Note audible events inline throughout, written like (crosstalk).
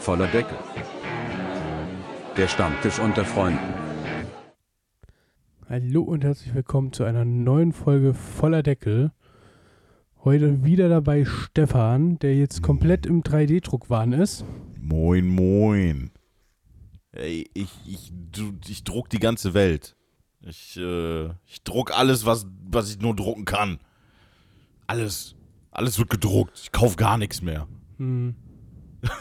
Voller Deckel. Der Stammtisch unter Freunden. Hallo und herzlich willkommen zu einer neuen Folge voller Deckel. Heute wieder dabei Stefan, der jetzt komplett im 3D-Druckwahn ist. Moin, moin. Ey, ich, ich, du- ich druck die ganze Welt. Ich, äh, ich druck alles, was, was ich nur drucken kann. Alles. Alles wird gedruckt. Ich kauf gar nichts mehr. Hm. (laughs)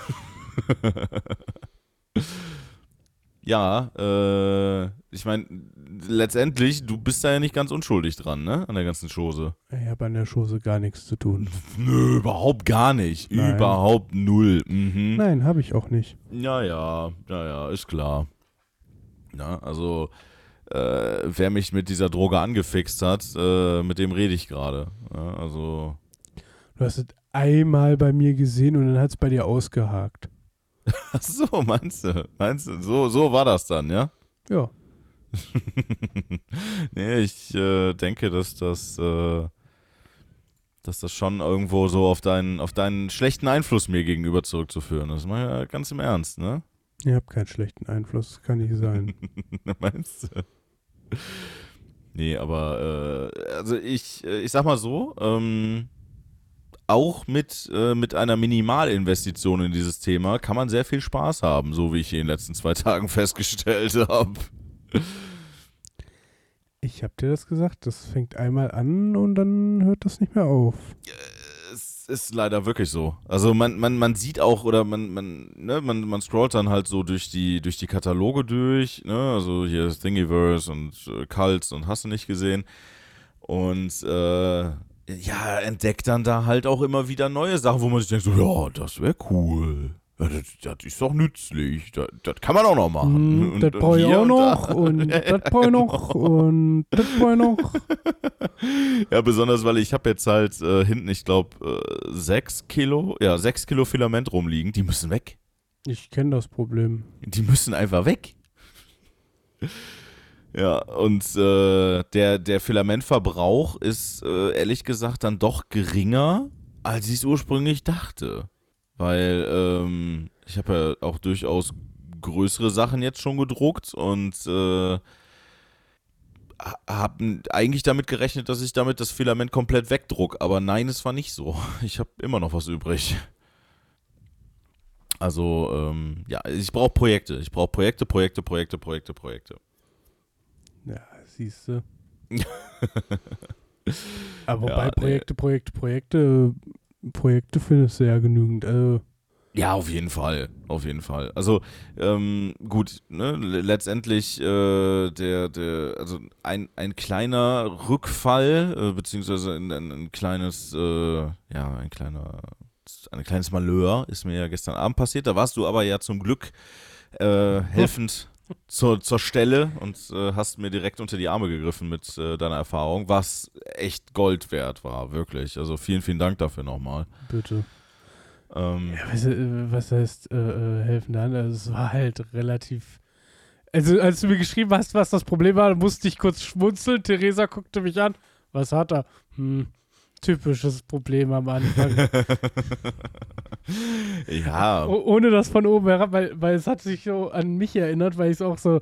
Ja, äh, ich meine, letztendlich, du bist da ja nicht ganz unschuldig dran, ne? An der ganzen Chose. Ich habe an der Chose gar nichts zu tun. (laughs) Nö, überhaupt gar nicht. Nein. Überhaupt null. Mhm. Nein, habe ich auch nicht. Ja, ja, ja, ja, ist klar. Ja, also, äh, wer mich mit dieser Droge angefixt hat, äh, mit dem rede ich gerade. Ja, also, Du hast es einmal bei mir gesehen und dann hat es bei dir ausgehakt. Ach so, meinst du? Meinst du? So, so war das dann, ja? Ja. (laughs) nee, ich äh, denke, dass das, äh, dass das schon irgendwo so auf deinen, auf deinen schlechten Einfluss mir gegenüber zurückzuführen ist. Mal ja ganz im Ernst, ne? Ihr habt keinen schlechten Einfluss, das kann nicht sein. (laughs) Meinst du? Nee, aber äh, also ich, äh, ich sag mal so, ähm, auch mit, äh, mit einer Minimalinvestition in dieses Thema kann man sehr viel Spaß haben, so wie ich in den letzten zwei Tagen (laughs) festgestellt habe. Ich hab dir das gesagt, das fängt einmal an und dann hört das nicht mehr auf. Es ist leider wirklich so. Also man, man, man sieht auch oder man, man, ne, man, man scrollt dann halt so durch die, durch die Kataloge durch, ne? Also hier ist Thingiverse und äh, Cults und hast du nicht gesehen. Und äh, ja, entdeckt dann da halt auch immer wieder neue Sachen, wo man sich denkt, so, ja, das wäre cool. Ja, das, das ist doch nützlich. Das, das kann man auch noch machen. Und- das und brauche ich auch noch und (laughs) das brauche ich noch und das brauche ich noch. (laughs) Ja, besonders, weil ich habe jetzt halt äh, hinten, ich glaube, äh, sechs Kilo, ja, sechs Kilo Filament rumliegen. Die müssen weg. Ich kenne das Problem. Die müssen einfach weg. Ja, und äh, der, der Filamentverbrauch ist äh, ehrlich gesagt dann doch geringer, als ich es ursprünglich dachte. Weil ähm, ich habe ja auch durchaus größere Sachen jetzt schon gedruckt und äh, habe eigentlich damit gerechnet, dass ich damit das Filament komplett wegdruck. Aber nein, es war nicht so. (laughs) Ich habe immer noch was übrig. Also, ähm, ja, ich brauche Projekte. Ich brauche Projekte, Projekte, Projekte, Projekte, Projekte. Siehst du. (laughs) Aber wobei Ja. Projekte, Projekte, Projekte, Projekte findest du ja genügend. Also, Ja, auf jeden Fall. Auf jeden Fall. Also, ähm, gut, ne, le- letztendlich äh, der, der, also ein, ein kleiner Rückfall, äh, beziehungsweise ein, ein, ein kleines, äh, ja, ein kleiner, ein kleines Malheur ist mir ja gestern Abend passiert. Da warst du aber ja zum Glück äh, helfend zur, zur Stelle und äh, hast mir direkt unter die Arme gegriffen mit äh, deiner Erfahrung, was echt Gold wert war, wirklich. Also vielen, vielen Dank dafür nochmal. bitte. Ähm, Ja, was, äh, was heißt äh, äh, helfen dann? Also, es war halt relativ. Also, als du mir geschrieben hast, was das Problem war, musste ich kurz schmunzeln. Theresa guckte mich an. Was hat er? Hm, typisches Problem am Anfang. (laughs) ja, Oh, ohne das von oben herab, weil, weil es hat sich so an mich erinnert, weil ich es auch so,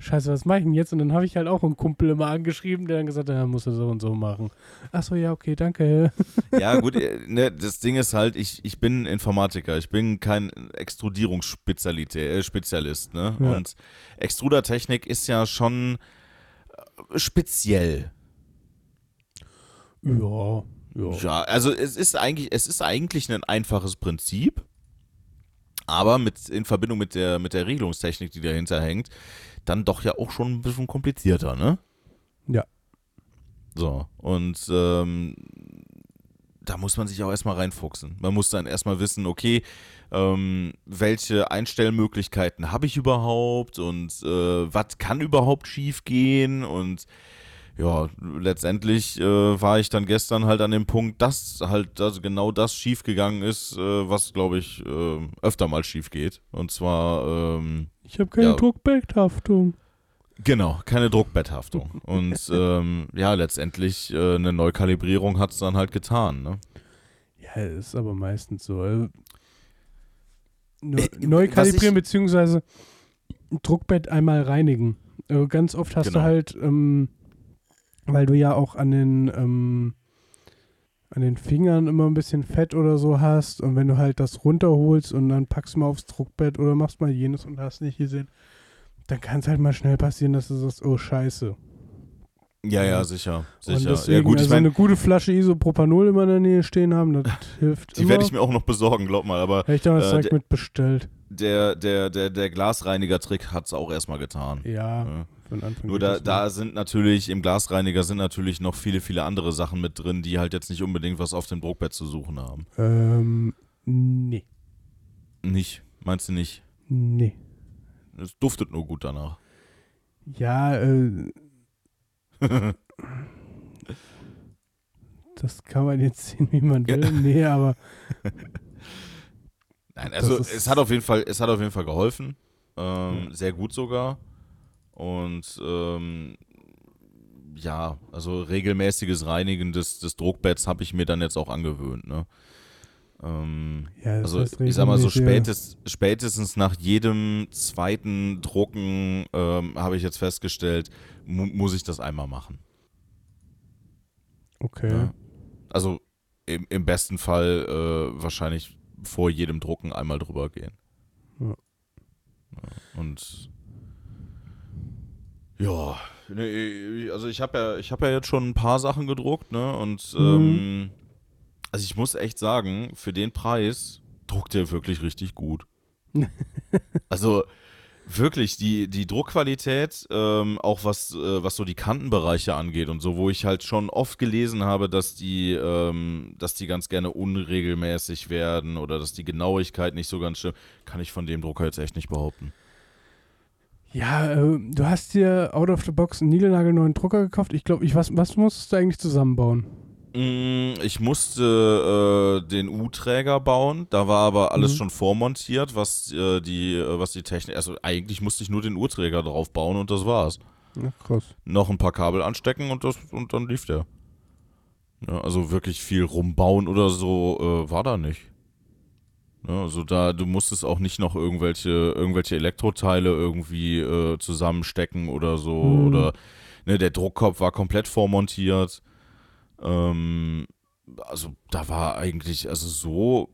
scheiße, was mache ich denn jetzt? Und dann habe ich halt auch einen Kumpel immer angeschrieben, der dann gesagt hat, er muss das so und so machen. Ach so, ja, okay, danke. ja gut, äh, ne, das Ding ist halt, ich, ich bin Informatiker, ich bin kein Extrudierungsspezialist, äh, Spezialist, ne? Ja. Und Extrudertechnik ist ja schon äh, speziell. Ja, ja. Ja, also es ist eigentlich, es ist eigentlich ein einfaches Prinzip, aber mit, in Verbindung mit der, mit der Regelungstechnik, die dahinter hängt, dann doch ja auch schon ein bisschen komplizierter, ne? Ja. So, und ähm, da muss man sich auch erstmal reinfuchsen. Man muss dann erstmal wissen, okay, ähm, welche Einstellmöglichkeiten habe ich überhaupt und äh, was kann überhaupt schief gehen und ja, letztendlich äh, war ich dann gestern halt an dem Punkt, dass halt dass genau das schief gegangen ist, äh, was glaube ich äh, öfter mal schief geht. Und zwar ähm, Ich habe keine Ja. Druckbeckhaftung. Genau, keine Druckbetthaftung. Und (laughs) ähm, ja, letztendlich äh, eine Neukalibrierung hat es dann halt getan. Ne? Ja, ist aber meistens so. Also, neu, Äh, neu kalibrieren beziehungsweise Druckbett einmal reinigen. Äh, ganz oft hast Genau. du halt, ähm, weil du ja auch an den ähm, an den Fingern immer ein bisschen Fett oder so hast und wenn du halt das runterholst und dann packst du mal aufs Druckbett oder machst mal jenes und hast nicht gesehen, dann kann es halt mal schnell passieren, dass du sagst, oh scheiße. Ja, ja, sicher. Und sicher. deswegen, ja, gut, ich also meine, eine gute Flasche Isopropanol immer in der Nähe stehen haben, das (laughs) hilft die immer. werde ich mir auch noch besorgen, glaub mal. Aber Hätte ich damals äh, direkt der- mit bestellt. der, der, der, der Glasreiniger-Trick hat es auch erstmal getan. Ja, Ja. Nur da, da sind natürlich, im Glasreiniger sind natürlich noch viele, viele andere Sachen mit drin, die halt jetzt nicht unbedingt was auf dem Druckbett zu suchen haben. Ähm, nee. Nicht? Meinst du nicht? Nee. Es duftet nur gut danach. Ja, äh, (laughs) das kann man jetzt sehen, wie man Ja. will. Nee, aber (laughs) Nein, also es hat auf jeden Fall, es hat auf jeden Fall geholfen. Ähm, Sehr gut sogar. Und ähm, ja, also regelmäßiges Reinigen des, des Druckbetts habe ich mir dann jetzt auch angewöhnt. Ne? Ähm, ja, also ich sag mal so regelmäßige- spätestens, nach jedem zweiten Drucken ähm, habe ich jetzt festgestellt, mu muss ich das einmal machen. Okay. Ja. Also im, im besten Fall äh, wahrscheinlich vor jedem Drucken einmal drüber gehen. Ja, Und ja, nee, also ich habe ja, ich habe ja jetzt schon ein paar Sachen gedruckt, ne? Und Mhm. ähm, also ich muss echt sagen, für den Preis druckt der wirklich richtig gut. (laughs) also wirklich, die, die Druckqualität, ähm, auch was, äh, was so die Kantenbereiche angeht und so, wo ich halt schon oft gelesen habe, dass die, ähm, dass die ganz gerne unregelmäßig werden oder dass die Genauigkeit nicht so ganz stimmt, kann ich von dem Drucker jetzt echt nicht behaupten. Ja, äh, du hast dir out of the box einen niegelnagelneuen Drucker gekauft. Ich glaube, ich, was, was musstest du eigentlich zusammenbauen? Mm, Ich musste äh, den U-Träger bauen, da war aber alles Mhm. schon vormontiert, was äh, die, äh, was die Technik, also eigentlich musste ich nur den U-Träger drauf bauen und das war's. Ja, krass. Noch ein paar Kabel anstecken und das und dann lief der. Ja, also wirklich viel rumbauen oder so äh, war da nicht. Ja, also da, du musstest auch nicht noch irgendwelche, irgendwelche Elektroteile irgendwie äh, zusammenstecken oder so. Mhm. Oder ne, der Druckkopf war komplett vormontiert. Ähm, also da war eigentlich, also so,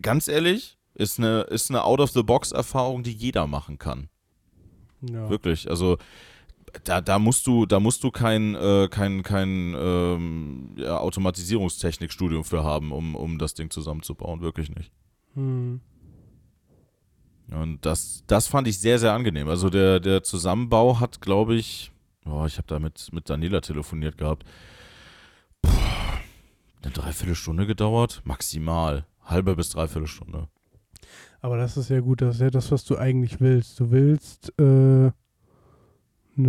ganz ehrlich, ist eine, ist eine Out-of-the-Box-Erfahrung, die jeder machen kann. Ja. Wirklich. Also da, da musst du, da musst du kein, äh, kein, kein ähm, ja, Automatisierungstechnikstudium für haben, um, um das Ding zusammenzubauen. Wirklich nicht. Hm. Und das, das fand ich sehr, sehr angenehm. Also der, der Zusammenbau hat, glaube ich, oh, ich habe da mit, mit Daniela telefoniert gehabt. Puh, eine Dreiviertelstunde gedauert? Maximal. Halbe bis dreiviertel Stunde. Aber das ist ja gut, das ist ja das, was du eigentlich willst. Du willst äh, für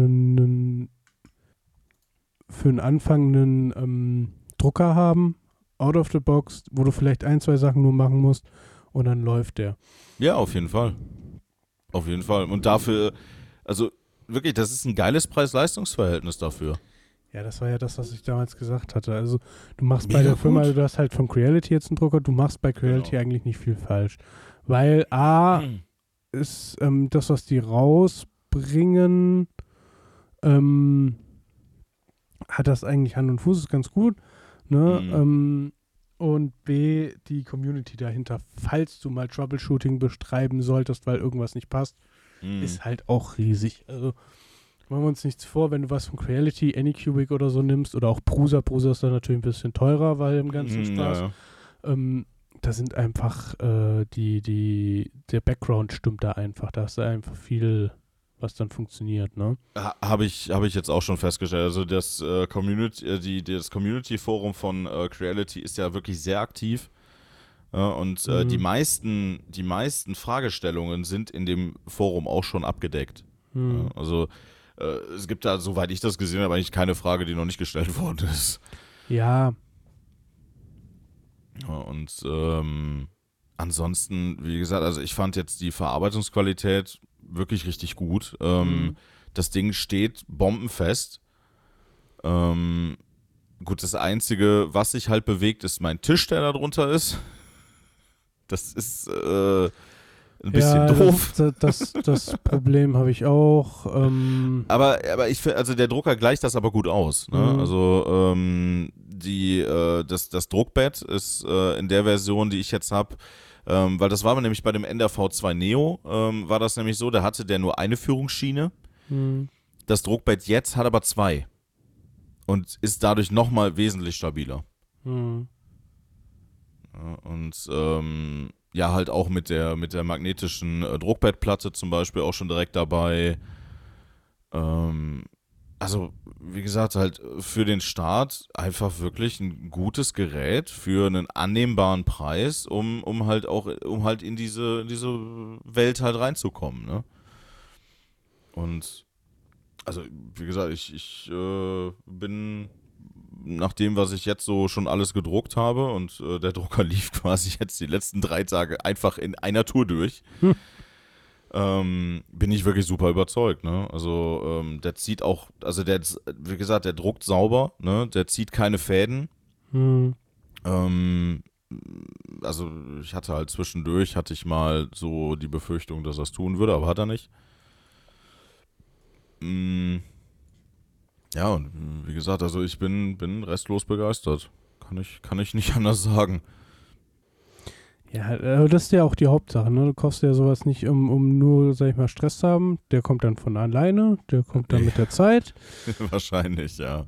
den Anfang einen ähm, Drucker haben, out of the box, wo du vielleicht ein, zwei Sachen nur machen musst und dann läuft der. Ja, auf jeden Fall. Auf jeden Fall. Und dafür, also wirklich, das ist ein geiles Preis-Leistungs-Verhältnis dafür. Ja, das war ja das, was ich damals gesagt hatte. Also du machst bei Mega der Firma, gut. du hast halt von Creality jetzt einen Drucker, du machst bei Creality Genau. eigentlich nicht viel falsch. Weil A ist ähm, das, was die rausbringen, ähm, hat das eigentlich Hand und Fuß, ist ganz gut. Ne? Mhm. Ähm, und B, die Community dahinter, falls du mal Troubleshooting betreiben solltest, weil irgendwas nicht passt, Mhm. ist halt auch riesig. Also machen wir uns nichts vor, wenn du was von Creality, Anycubic oder so nimmst oder auch Prusa. Prusa ist dann natürlich ein bisschen teurer, weil im ganzen Mhm, Spaß. ja, ja. Ähm, da sind einfach äh, die, die, der Background stimmt da einfach. Da hast du einfach viel, was dann funktioniert, ne? Ha- Habe ich, hab ich jetzt auch schon festgestellt. Also das äh, Community, äh, die, das Community-Forum von äh, Creality ist ja wirklich sehr aktiv. Und äh, Mhm. die meisten, die meisten Fragestellungen sind in dem Forum auch schon abgedeckt. Hm. Ja, also äh, es gibt da, soweit ich das gesehen habe, eigentlich keine Frage, die noch nicht gestellt (laughs) worden ist. Ja, Ja, und ähm, ansonsten, wie gesagt, also ich fand jetzt die Verarbeitungsqualität wirklich richtig gut. Ähm, Mhm. Das Ding steht bombenfest. Ähm, gut, das Einzige, was sich halt bewegt, ist mein Tisch, der da drunter ist. (laughs) Das ist, äh, ein bisschen ja, doof. Das, das, das (laughs) Problem habe ich auch. Ähm, Aber, aber ich finde, also der Drucker gleicht das aber gut aus. Ne? Mhm. Also ähm, die, äh, das, das Druckbett ist äh, in der Version, die ich jetzt habe, ähm, weil das war nämlich bei dem NRV2 Neo, ähm, war das nämlich so, da hatte der nur eine Führungsschiene. hm, Das Druckbett jetzt hat aber zwei. Und ist dadurch nochmal wesentlich stabiler. hm, Ja, und ähm, ja, halt auch mit der, mit der magnetischen äh, Druckbettplatte zum Beispiel auch schon direkt dabei. Ähm, also, wie gesagt, halt für den Start einfach wirklich ein gutes Gerät für einen annehmbaren Preis, um, um halt auch, um halt in diese, diese Welt halt reinzukommen, ne? Und also, wie gesagt, ich, ich äh, bin nach dem, was ich jetzt so schon alles gedruckt habe und äh, der Drucker (laughs) lief quasi jetzt die letzten drei Tage einfach in einer Tour durch, Hm. Ähm, bin ich wirklich super überzeugt. Ne? Also ähm, der zieht auch, also der, wie gesagt, der druckt sauber, ne? der zieht keine Fäden. hm, Ähm, also ich hatte halt zwischendurch, hatte ich mal so die Befürchtung, dass er es tun würde, aber hat er nicht. Mm, Ja, und wie gesagt, also ich bin, bin restlos begeistert. Kann ich, kann ich nicht (laughs) anders sagen. Ja, aber das ist ja auch die Hauptsache, ne? Du kaufst ja sowas nicht, um, um nur, sag ich mal, Stress zu haben. Der kommt dann von alleine, der kommt dann mit der Zeit. (laughs) Wahrscheinlich, ja.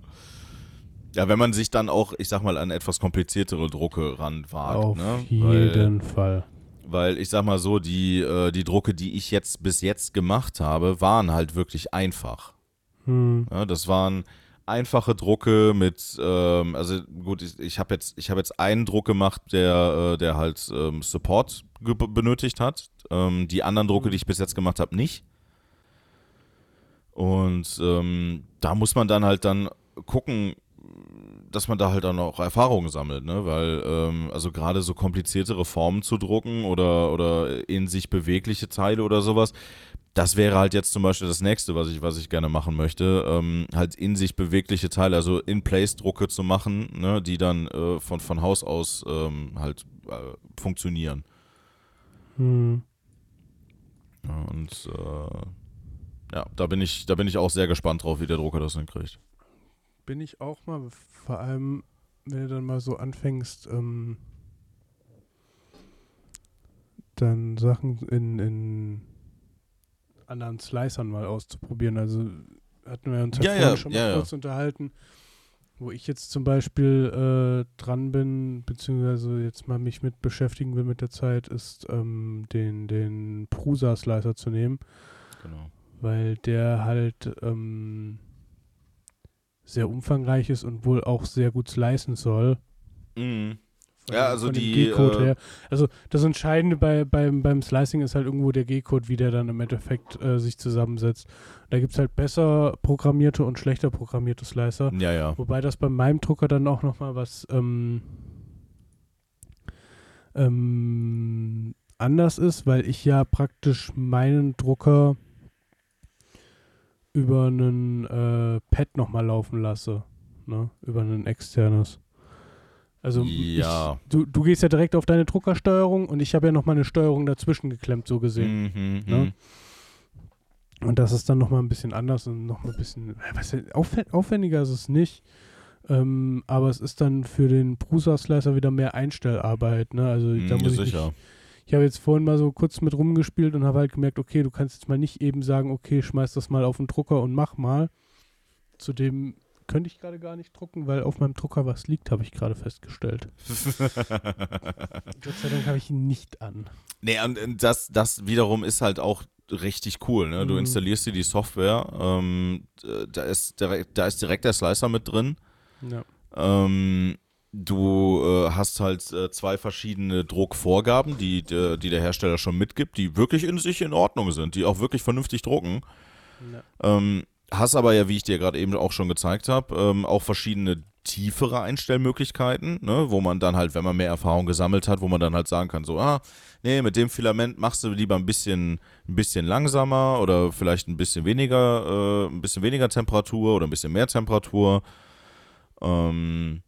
Ja, wenn man sich dann auch, ich sag mal, an etwas kompliziertere Drucke ranwagt. Auf ne? jeden Fall. Weil, weil ich sag mal so, die, äh, die Drucke, die ich jetzt bis jetzt gemacht habe, waren halt wirklich einfach. Hm, Ja, das waren einfache Drucke mit, ähm, also gut, ich, ich habe jetzt, ich habe jetzt einen Druck gemacht, der, äh, der halt ähm, Support benötigt hat. Ähm, die anderen Drucke, die ich bis jetzt gemacht habe, nicht. Und ähm, da muss man dann halt dann gucken, dass man da halt dann auch Erfahrungen sammelt, ne? Weil, ähm, also gerade so kompliziertere Formen zu drucken oder, oder in sich bewegliche Teile oder sowas, das wäre halt jetzt zum Beispiel das nächste, was ich, was ich gerne machen möchte, ähm, halt in sich bewegliche Teile, also In-Place-Drucke zu machen, ne, die dann äh, von, von Haus aus ähm, halt äh, funktionieren. hm. Ja, und äh, ja, da bin ich, da bin ich auch sehr gespannt drauf, wie der Drucker das hinkriegt. Bin ich auch mal, vor allem, wenn du dann mal so anfängst, ähm, dann Sachen in, in anderen Slicern mal auszuprobieren. Also hatten wir uns ja, Ja, ja, schon ja, mal kurz unterhalten, wo ich jetzt zum Beispiel äh, dran bin, beziehungsweise jetzt mal mich mit beschäftigen will mit der Zeit, ist ähm, den, den Prusa-Slicer zu nehmen Genau. weil der halt ähm, sehr umfangreich ist und wohl auch sehr gut slicen soll. Mhm. Ja, dem- also von dem die, G-Code äh, her. Also das Entscheidende bei, beim, beim Slicing ist halt irgendwo der G-Code, wie der dann im Endeffekt äh, sich zusammensetzt. Da gibt es halt besser programmierte und schlechter programmierte Slicer. Ja, ja. Wobei das bei meinem Drucker dann auch nochmal was ähm, ähm, anders ist, weil ich ja praktisch meinen Drucker über einen äh, Pad nochmal laufen lasse. Ne? Über ein externes. Also Ja. ich, du, du gehst ja direkt auf deine Druckersteuerung und ich habe ja nochmal eine Steuerung dazwischen geklemmt, so gesehen. Mhm, Ne? mhm. Und das ist dann nochmal ein bisschen anders und nochmal ein bisschen, was, aufwä- aufwendiger ist es nicht. Ähm, aber es ist dann für den Prusa-Slicer wieder mehr Einstellarbeit. Ne? Also da Mhm, muss ich nicht, ich habe jetzt vorhin mal so kurz mit rumgespielt und habe halt gemerkt, okay, du kannst jetzt mal nicht eben sagen, okay, schmeiß das mal auf den Drucker und mach mal. Zudem könnte ich gerade gar nicht drucken, weil auf meinem Drucker was liegt, habe ich gerade festgestellt. (laughs) Gott sei Dank habe ich ihn nicht an. Nee, und und das, das wiederum ist halt auch richtig cool. Ne? Du Mhm. installierst dir die Software, ähm, äh, da, ist direkt, da ist direkt der Slicer mit drin. Ja. Ähm, du äh, hast halt äh, zwei verschiedene Druckvorgaben, die, die, die der Hersteller schon mitgibt, die wirklich in sich in Ordnung sind, die auch wirklich vernünftig drucken. Ja. Ähm, hast aber ja, wie ich dir gerade eben auch schon gezeigt habe, ähm, auch verschiedene tiefere Einstellmöglichkeiten, ne, wo man dann halt, wenn man mehr Erfahrung gesammelt hat, wo man dann halt sagen kann, so, ah, nee, mit dem Filament machst du lieber ein bisschen, ein bisschen langsamer oder vielleicht ein bisschen weniger, äh, ein bisschen weniger Temperatur oder ein bisschen mehr Temperatur. Ähm,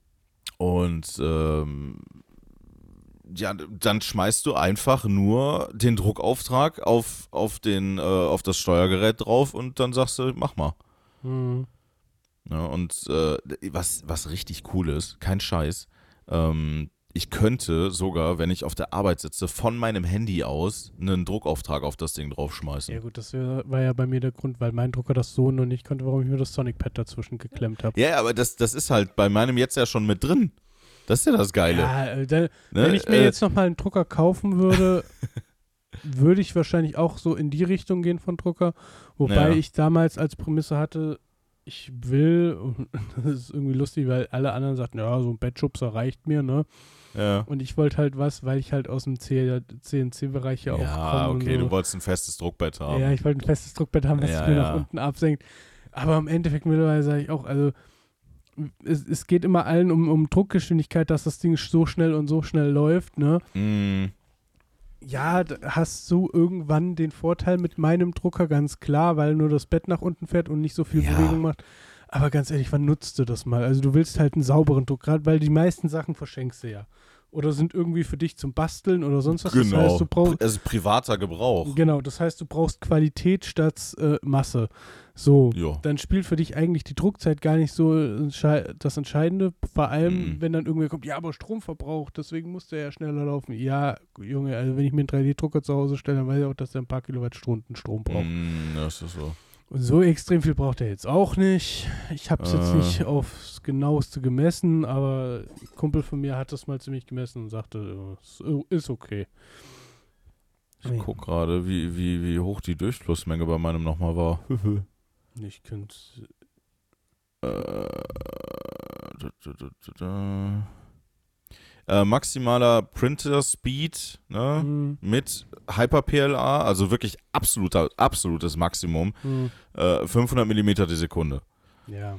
und ähm, ja, dann schmeißt du einfach nur den Druckauftrag auf, auf, den, äh, auf das Steuergerät drauf und dann sagst du, mach mal. Mhm. Ja, und äh, was, was richtig cool ist, kein Scheiß, ähm, ich könnte sogar, wenn ich auf der Arbeit sitze, von meinem Handy aus einen Druckauftrag auf das Ding draufschmeißen. Ja gut, das war ja bei mir der Grund, weil mein Drucker das so noch nicht konnte, warum ich mir das Sonic Pad dazwischen geklemmt habe. Ja, aber das, das ist halt bei meinem jetzt ja schon mit drin. Das ist ja das Geile. Ja, äh, da, ne? wenn ich mir Äh, jetzt nochmal einen Drucker kaufen würde, (laughs) würde ich wahrscheinlich auch so in die Richtung gehen von Drucker. Wobei Ja. ich damals als Prämisse hatte, ich will, (laughs) das ist irgendwie lustig, weil alle anderen sagten, ja, so ein Bettschubser reicht mir, ne? ja. Und ich wollte halt was, weil ich halt aus dem CNC-Bereich ja auch Ja, okay, so. du wolltest ein festes Druckbett haben. Ja, ich wollte ein festes Druckbett haben, was Ja, sich mir ja. nach unten absenkt. Aber im Endeffekt mittlerweile sage ich auch, also es, es geht immer allen um, um Druckgeschwindigkeit, dass das Ding so schnell und so schnell läuft, ne? Mm, Ja, hast du irgendwann den Vorteil mit meinem Drucker, ganz klar, weil nur das Bett nach unten fährt und nicht so viel Ja. Bewegung macht. Aber ganz ehrlich, wann nutzt du das mal? Also du willst halt einen sauberen Druck, gerade weil die meisten Sachen verschenkst du ja. Oder sind irgendwie für dich zum Basteln oder sonst was. Das genau. heißt, du brauchst, also privater Gebrauch. Genau, das heißt, du brauchst Qualität statt äh, Masse. So, Ja. dann spielt für dich eigentlich die Druckzeit gar nicht so entschei- das Entscheidende. Vor allem, Mhm. wenn dann irgendwer kommt, ja, aber Stromverbrauch, deswegen muss der ja schneller laufen. Ja, Junge, also wenn ich mir einen 3D-Drucker zu Hause stelle, dann weiß ich auch, dass der ein paar Kilowattstunden Strom braucht. Mm, das ist so. Und so extrem viel braucht er jetzt auch nicht. Ich habe es jetzt Äh. nicht aufs genaueste gemessen, aber ein Kumpel von mir hat das mal ziemlich gemessen und sagte, äh, es ist okay. Ich guck gerade, wie, wie, wie hoch die Durchflussmenge bei meinem nochmal war. (laughs) Ich könnte Äh, da, da, da. Äh, maximaler Printer Speed ne, Hm, mit Hyper-PLA, also wirklich absoluter, absolutes Maximum, hm, äh, 500 mm die Sekunde. ja.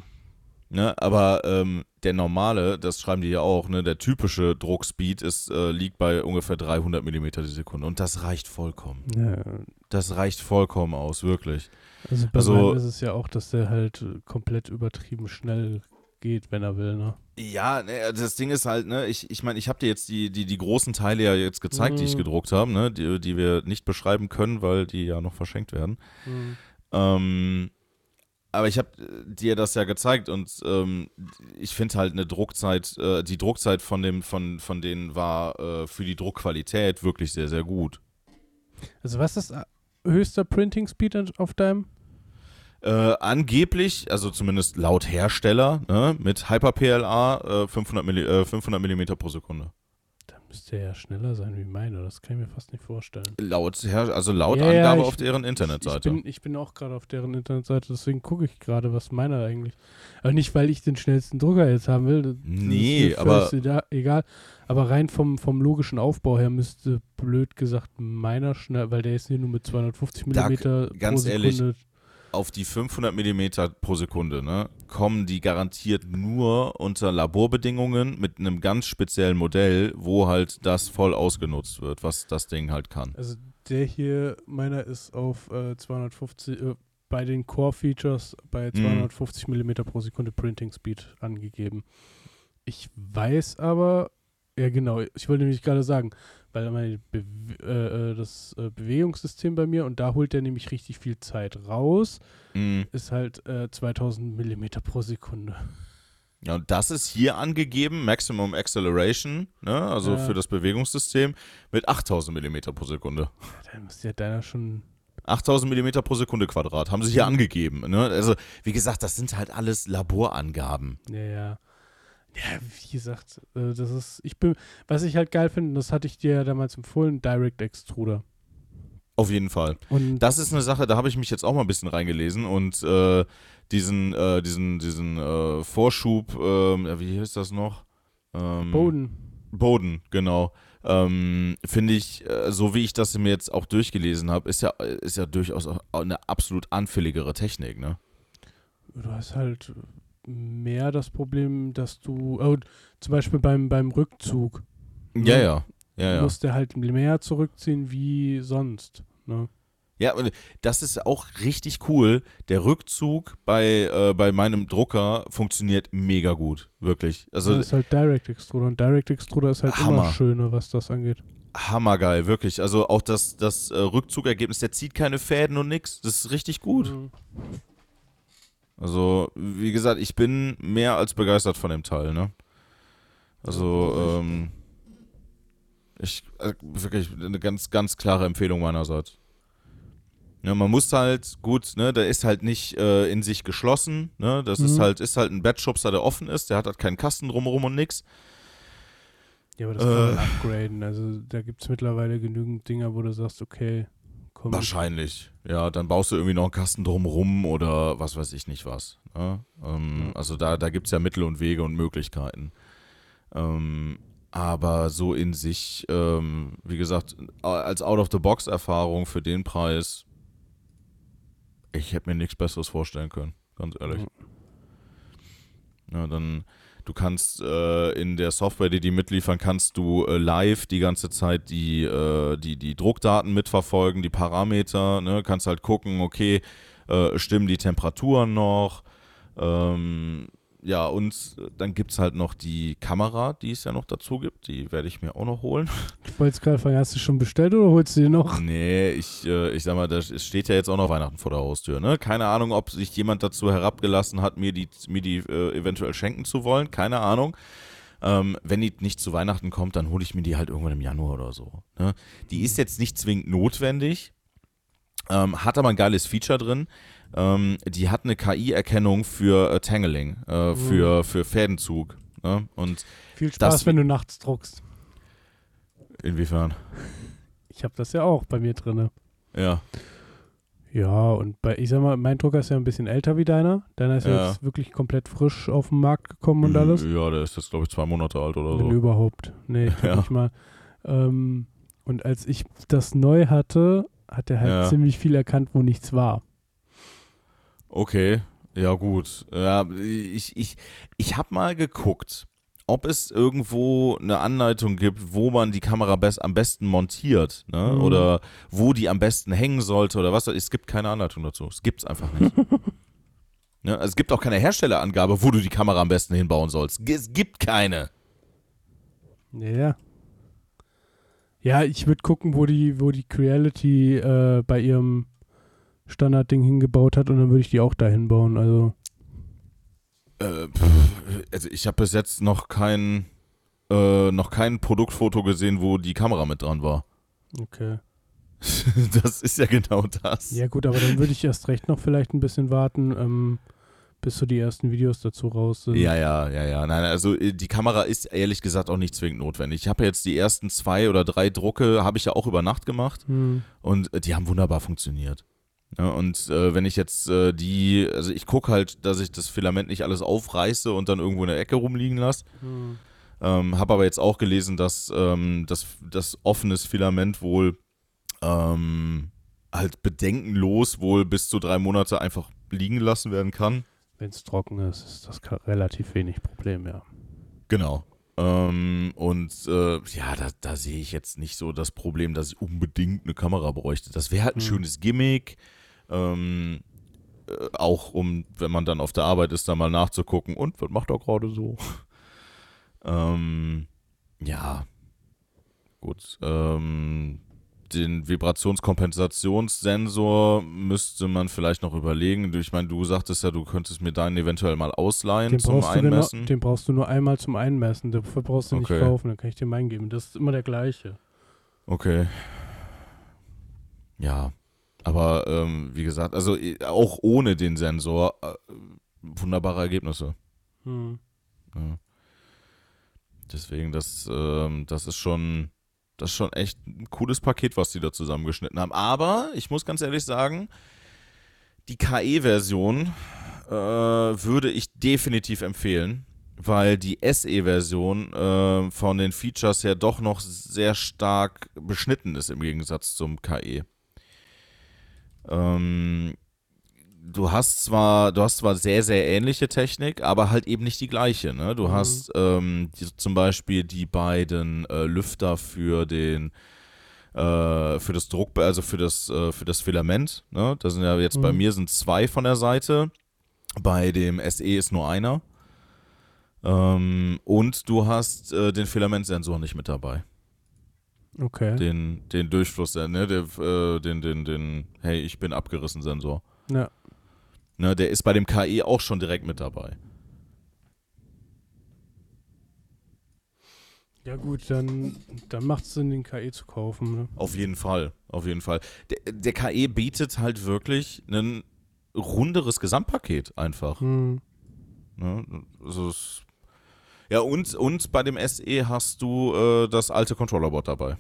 Ne, aber ähm, der normale, das schreiben die ja auch, ne, der typische Druckspeed ist, äh, liegt bei ungefähr 300 mm die Sekunde. Und das reicht vollkommen. ja. Das reicht vollkommen aus, wirklich. Also bei Also- ist es ja auch, dass der halt äh, komplett übertrieben schnell geht, wenn er will, ne? Ja, ne, das Ding ist halt, ne, ich, ich meine, ich habe dir jetzt die, die, die großen Teile ja jetzt gezeigt, die ich Mhm. gedruckt habe, ne, die, die wir nicht beschreiben können, weil die ja noch verschenkt werden. Ähm, aber ich habe dir das ja gezeigt und ähm, ich finde halt eine Druckzeit, äh, die Druckzeit von dem, von, von denen war äh, für die Druckqualität wirklich sehr, sehr gut. Also was ist äh, höchster Printing Speed auf deinem? Äh, angeblich, also zumindest laut Hersteller, ne, mit Hyper-PLA äh, 500, Milli, äh, 500 Millimeter pro Sekunde. Da müsste er ja schneller sein wie meiner, das kann ich mir fast nicht vorstellen. Laut, Her also laut Ja, ja, Angabe ich- auf deren Ich, ich, Internetseite. bin, ich bin auch gerade auf deren Internetseite, deswegen gucke ich gerade, was meiner eigentlich. Aber nicht, weil ich den schnellsten Drucker jetzt haben will. das- Nee, aber- Egal. Aber rein vom, vom logischen Aufbau her müsste blöd gesagt meiner schnell, weil der ist hier nur mit 250 Da- Millimeter ganz pro ehrlich, Sekunde. Auf die 500 Millimeter pro Sekunde, ne, kommen die garantiert nur unter Laborbedingungen mit einem ganz speziellen Modell, wo halt das voll ausgenutzt wird, was das Ding halt kann. Also der hier, meiner ist auf äh, 250, äh, bei den Core-Features bei Mhm. 250 Millimeter pro Sekunde Printing Speed angegeben. Ich weiß aber, ja genau, ich wollte nämlich gerade sagen, weil mein Be äh, äh, das äh, Bewegungssystem bei mir, und da holt der nämlich richtig viel Zeit raus, Mhm. ist halt äh, 2000 Millimeter pro Sekunde. Ja, und das ist hier angegeben, Maximum Acceleration, ne, also Ja. für das Bewegungssystem, mit 8000 Millimeter pro Sekunde. Ja, dann müsste ja deiner schon 8000 Millimeter pro Sekunde Quadrat, haben sie hier Mhm. angegeben. Ne? Also, wie gesagt, das sind halt alles Laborangaben. Ja, ja. Ja, wie gesagt, äh, das ist, ich bin, was ich halt geil finde, das hatte ich dir ja damals empfohlen, Direct Extruder. Auf jeden Fall. Und Das ist eine Sache, da habe ich mich jetzt auch mal ein bisschen reingelesen und äh, diesen, äh, diesen, diesen äh, Vorschub, ähm, wie hieß das noch? Ähm, Boden. Boden, genau. Ähm, Finde ich, äh, so wie ich das mir jetzt auch durchgelesen habe, ist ja, ist ja durchaus eine absolut anfälligere Technik, ne? Du hast halt mehr das Problem, dass du, oh, zum Beispiel beim, beim Rückzug, Ja, ja. Ja, ja. musst du halt mehr zurückziehen wie sonst. Ne? Ja, das ist auch richtig cool. Der Rückzug bei, äh, bei meinem Drucker funktioniert mega gut, wirklich. Also das ist halt Direct Extruder und Direct Extruder ist halt Hammer. immer schöner, was das angeht. hammergeil, wirklich. Also auch das, das äh, Rückzugergebnis, der zieht keine Fäden und nix. Das ist richtig gut. Mhm. Also, wie gesagt, ich bin mehr als begeistert von dem Teil, ne? Also, ähm, ich, äh, wirklich eine ganz, ganz klare Empfehlung meinerseits. Ja, man muss halt, gut, ne, der ist halt nicht äh, in sich geschlossen, ne, das ist Mhm. halt, ist halt ein Bettschubser, der offen ist, der hat halt keinen Kasten drumherum und nix. Ja, aber das kann man Äh. upgraden. Also da gibt es mittlerweile genügend Dinger, wo du sagst, okay, komm. Wahrscheinlich. Ja, dann baust du irgendwie noch einen Kasten drumrum oder was weiß ich nicht was. Ne? Ähm, also da, da gibt es ja Mittel und Wege und Möglichkeiten. Ähm, aber so in sich, ähm, wie gesagt, als Out-of-the-Box-Erfahrung für den Preis, ich hätte mir nichts Besseres vorstellen können, ganz ehrlich. Mhm. Ja, dann, du kannst äh, in der Software, die die mitliefern, kannst du äh, live die ganze Zeit die, äh, die, die Druckdaten mitverfolgen, die Parameter, ne? kannst halt gucken, okay, äh, stimmen die Temperaturen noch, ähm, ja, und dann gibt es halt noch die Kamera, die es ja noch dazu gibt, die werde ich mir auch noch holen. Ich wollte es gerade fragen, hast du schon bestellt oder holst du dir noch? Nee, ich, äh, ich sag mal, es steht ja jetzt auch noch Weihnachten vor der Haustür, ne? Keine Ahnung, ob sich jemand dazu herabgelassen hat, mir die, mir die äh, eventuell schenken zu wollen. Keine Ahnung. Ähm, wenn die nicht zu Weihnachten kommt, dann hole ich mir die halt irgendwann im Januar oder so. Ne? Die ist jetzt nicht zwingend notwendig, ähm, hat aber ein geiles Feature drin. Ähm, die hat eine KI-Erkennung für äh, Tangling, äh, für, für Fädenzug. Ne? Und Viel Spaß, Das- wenn du nachts druckst. inwiefern? Ich habe das ja auch bei mir drinne. Ja. Ja, und bei, ich sag mal, mein Drucker ist ja ein bisschen älter wie deiner. Deiner ist ja jetzt wirklich komplett frisch auf den Markt gekommen und alles. Ja, der ist jetzt, glaube ich, zwei Monate alt oder Wenn so. überhaupt. Nee, (laughs) ich Ja. nicht mal. Ähm, und als ich das neu hatte, hat er halt Ja. ziemlich viel erkannt, wo nichts war. Okay, ja gut. Ja, ich ich, ich habe mal geguckt, ob es irgendwo eine Anleitung gibt, wo man die Kamera best, am besten montiert, ne? Mhm. Oder wo die am besten hängen sollte oder was. Es gibt keine Anleitung dazu. Es gibt es einfach nicht. (laughs) ne? es gibt auch keine Herstellerangabe, wo du die Kamera am besten hinbauen sollst. Es gibt keine. Ja, ja. Ja, ich würde gucken, wo die, wo die Creality äh, bei ihrem Standardding hingebaut hat und dann würde ich die auch dahin bauen. Also, Äh, pff, also ich habe bis jetzt noch kein, äh, noch kein Produktfoto gesehen, wo die Kamera mit dran war. okay. (laughs) das ist ja genau das. Ja, gut, aber dann würde ich erst recht noch vielleicht ein bisschen warten, ähm, bis so die ersten Videos dazu raus sind. Ja, ja, ja, ja. Nein, also äh, die Kamera ist ehrlich gesagt auch nicht zwingend notwendig. Ich habe ja jetzt die ersten zwei oder drei Drucke, habe ich ja auch über Nacht gemacht Hm. und äh, die haben wunderbar funktioniert. Ja, und äh, wenn ich jetzt äh, die, also ich gucke halt, dass ich das Filament nicht alles aufreiße und dann irgendwo in der Ecke rumliegen lasse. Hm. Ähm, habe aber jetzt auch gelesen, dass ähm, das, das offenes Filament wohl ähm, halt bedenkenlos wohl bis zu drei Monate einfach liegen lassen werden kann. Wenn es trocken ist, ist das relativ wenig Problem, ja. Genau. Ähm, und äh, ja, da, da sehe ich jetzt nicht so das Problem, dass ich unbedingt eine Kamera bräuchte. Das wäre halt ein Hm. schönes Gimmick. Ähm, äh, auch um, wenn man dann auf der Arbeit ist, da mal nachzugucken, und was macht er gerade so? (laughs) ähm, ja, gut. Ähm, den Vibrationkompensationssensor müsste man vielleicht noch überlegen. Ich meine, du sagtest ja, du könntest mir deinen eventuell mal ausleihen Den zum brauchst, du genau, Einmessen. den brauchst du nur einmal zum Einmessen. Dafür brauchst du Okay. nicht kaufen, dann kann ich dir meinen geben. Das ist immer der gleiche. Okay. Ja. Aber ähm, wie gesagt, also äh, auch ohne den Sensor äh, wunderbare Ergebnisse. Hm. Ja. Deswegen, das, ähm, das ist schon, das ist schon echt ein cooles Paket, was die da zusammengeschnitten haben. Aber ich muss ganz ehrlich sagen, die KE-Version äh, würde ich definitiv empfehlen, weil die SE-Version äh, von den Features her doch noch sehr stark beschnitten ist im Gegensatz zum KE. Ähm, du hast zwar, du hast zwar sehr, sehr ähnliche Technik, aber halt eben nicht die gleiche. Ne? Du Mhm. hast ähm, die, zum Beispiel die beiden äh, Lüfter für den äh, für das Druck, also für das, äh, für das Filament. Ne? Da sind ja jetzt bei Mhm. mir sind zwei von der Seite. Bei dem SE ist nur einer. Ähm, und du hast äh, den Filamentsensor nicht mit dabei. Okay. Den, den Durchfluss, ne, der, den, den, den, hey, ich bin abgerissen Sensor. Ja. Ne, der ist bei dem KI auch schon direkt mit dabei. Ja gut, dann, dann macht es Sinn, den KI zu kaufen. Ne? Auf jeden Fall, auf jeden Fall. Der, der KE bietet halt wirklich ein runderes Gesamtpaket einfach. Hm. Ne? Also ja, und, und bei dem SE hast du äh, das alte Controllerboard dabei.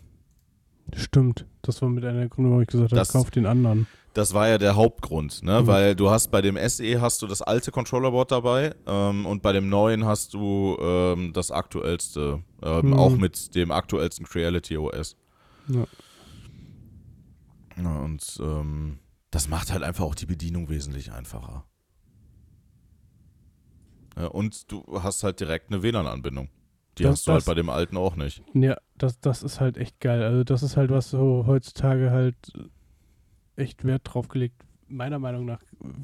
Stimmt. Das war mit einer der Gründe, warum ich gesagt habe, Das- kauf den anderen. Das war ja der Hauptgrund, ne? Mhm. Weil du hast bei dem SE hast du das alte Controllerboard dabei ähm, und bei dem neuen hast du ähm, das aktuellste, ähm, Mhm. auch mit dem aktuellsten Creality OS. Ja. Ja, und ähm, das macht halt einfach auch die Bedienung wesentlich einfacher. Ja, und du hast halt direkt eine WLAN-Anbindung. Die Das- hast du halt das- bei dem alten auch nicht. Ja, das, das ist halt echt geil. Also das ist halt, was so heutzutage halt echt Wert draufgelegt, meiner Meinung nach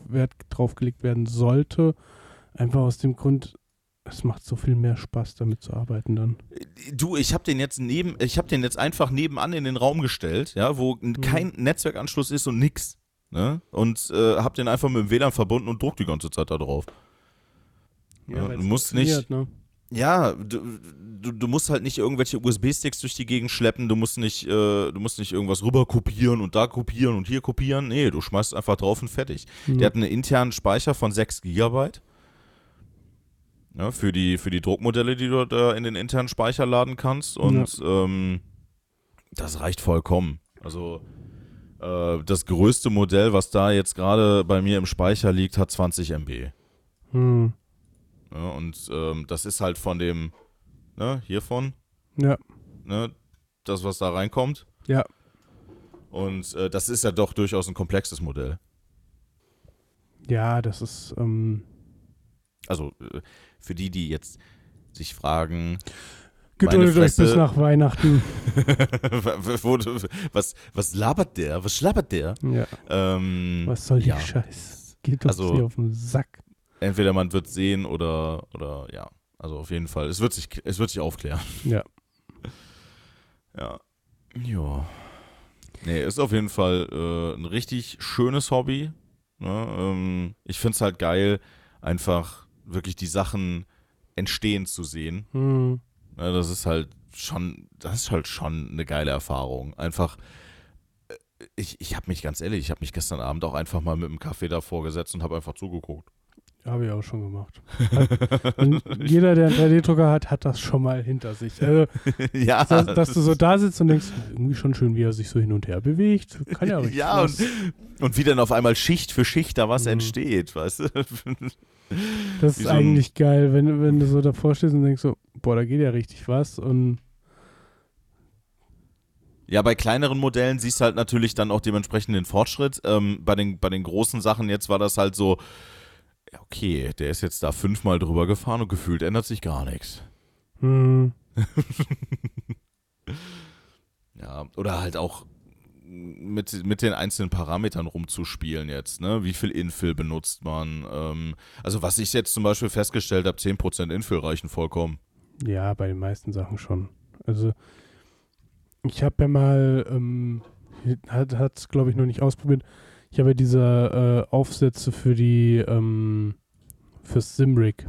Wert draufgelegt werden sollte. Einfach aus dem Grund, es macht so viel mehr Spaß, damit zu arbeiten dann. Du, ich habe den jetzt neben, ich habe den jetzt einfach nebenan in den Raum gestellt, ja, wo Mhm. kein Netzwerkanschluss ist und nix. Ne? Und äh, habe den einfach mit dem WLAN verbunden und druck die ganze Zeit da drauf. Ja, weil's du musst nicht- Ne? Ja, du, du, du musst halt nicht irgendwelche USB-Sticks durch die Gegend schleppen, du musst nicht, äh, du musst nicht irgendwas rüber kopieren und da kopieren und hier kopieren. Nee, du schmeißt einfach drauf und fertig. Mhm. Der hat einen internen Speicher von 6 GB. Ja, für, die, für die Druckmodelle, die du da in den internen Speicher laden kannst. Und ähm, das reicht vollkommen. Also äh, das größte Modell, was da jetzt gerade bei mir im Speicher liegt, hat 20 MB. Hm. Ja, und ähm, das ist halt von dem, ne, hiervon, Ja, ne, das, was da reinkommt. Ja. Und äh, das ist ja doch durchaus ein komplexes Modell. ja, das ist, ähm, Also äh, für die, die jetzt sich fragen, geduldet euch bis nach Weihnachten. (laughs) was, was labert der? Was schlabbert der? Ja, Ähm, was soll die ja. Scheiß? Geht uns Also- hier auf den Sack. Entweder man wird sehen oder, oder ja. Also auf jeden Fall. Es wird sich, es wird sich aufklären. Ja. (laughs) Ja. Ja. Nee, ist auf jeden Fall äh, ein richtig schönes Hobby. Ne? Ähm, ich finde es halt geil, einfach wirklich die Sachen entstehen zu sehen. Hm. Ja, das ist halt schon, das ist halt schon eine geile Erfahrung. Einfach, äh, ich, ich habe mich ganz ehrlich, ich habe mich gestern Abend auch einfach mal mit dem Kaffee davor gesetzt und habe einfach zugeguckt. Habe ich auch schon gemacht. (laughs) Hat, jeder, der einen 3D-Drucker hat, hat das schon mal hinter sich. Also, (laughs) ja, dass, dass du so da sitzt und denkst, irgendwie schon schön, wie er sich so hin und her bewegt. Kann ja (laughs) richtig Ja, und, und wie dann auf einmal Schicht für Schicht da was Mhm. entsteht, weißt du? Das ist so eigentlich geil, wenn, wenn du so davor stehst und denkst so, boah, da geht ja richtig was. Und Ja, bei kleineren Modellen siehst du halt natürlich dann auch dementsprechend den Fortschritt. Ähm, bei, den, bei den großen Sachen jetzt war das halt so, ja, okay, der ist jetzt da fünfmal drüber gefahren und gefühlt ändert sich gar nichts. hm, (laughs) Ja, oder halt auch mit, mit den einzelnen Parametern rumzuspielen jetzt, ne? Wie viel Infill benutzt man? Ähm, also was ich jetzt zum Beispiel festgestellt habe, 10% Infill reichen vollkommen. ja, bei den meisten Sachen schon. Also, ich habe ja mal, ähm, hat es glaube ich noch nicht ausprobiert, ich habe ja diese äh, Aufsätze für die, ähm, fürs Simrig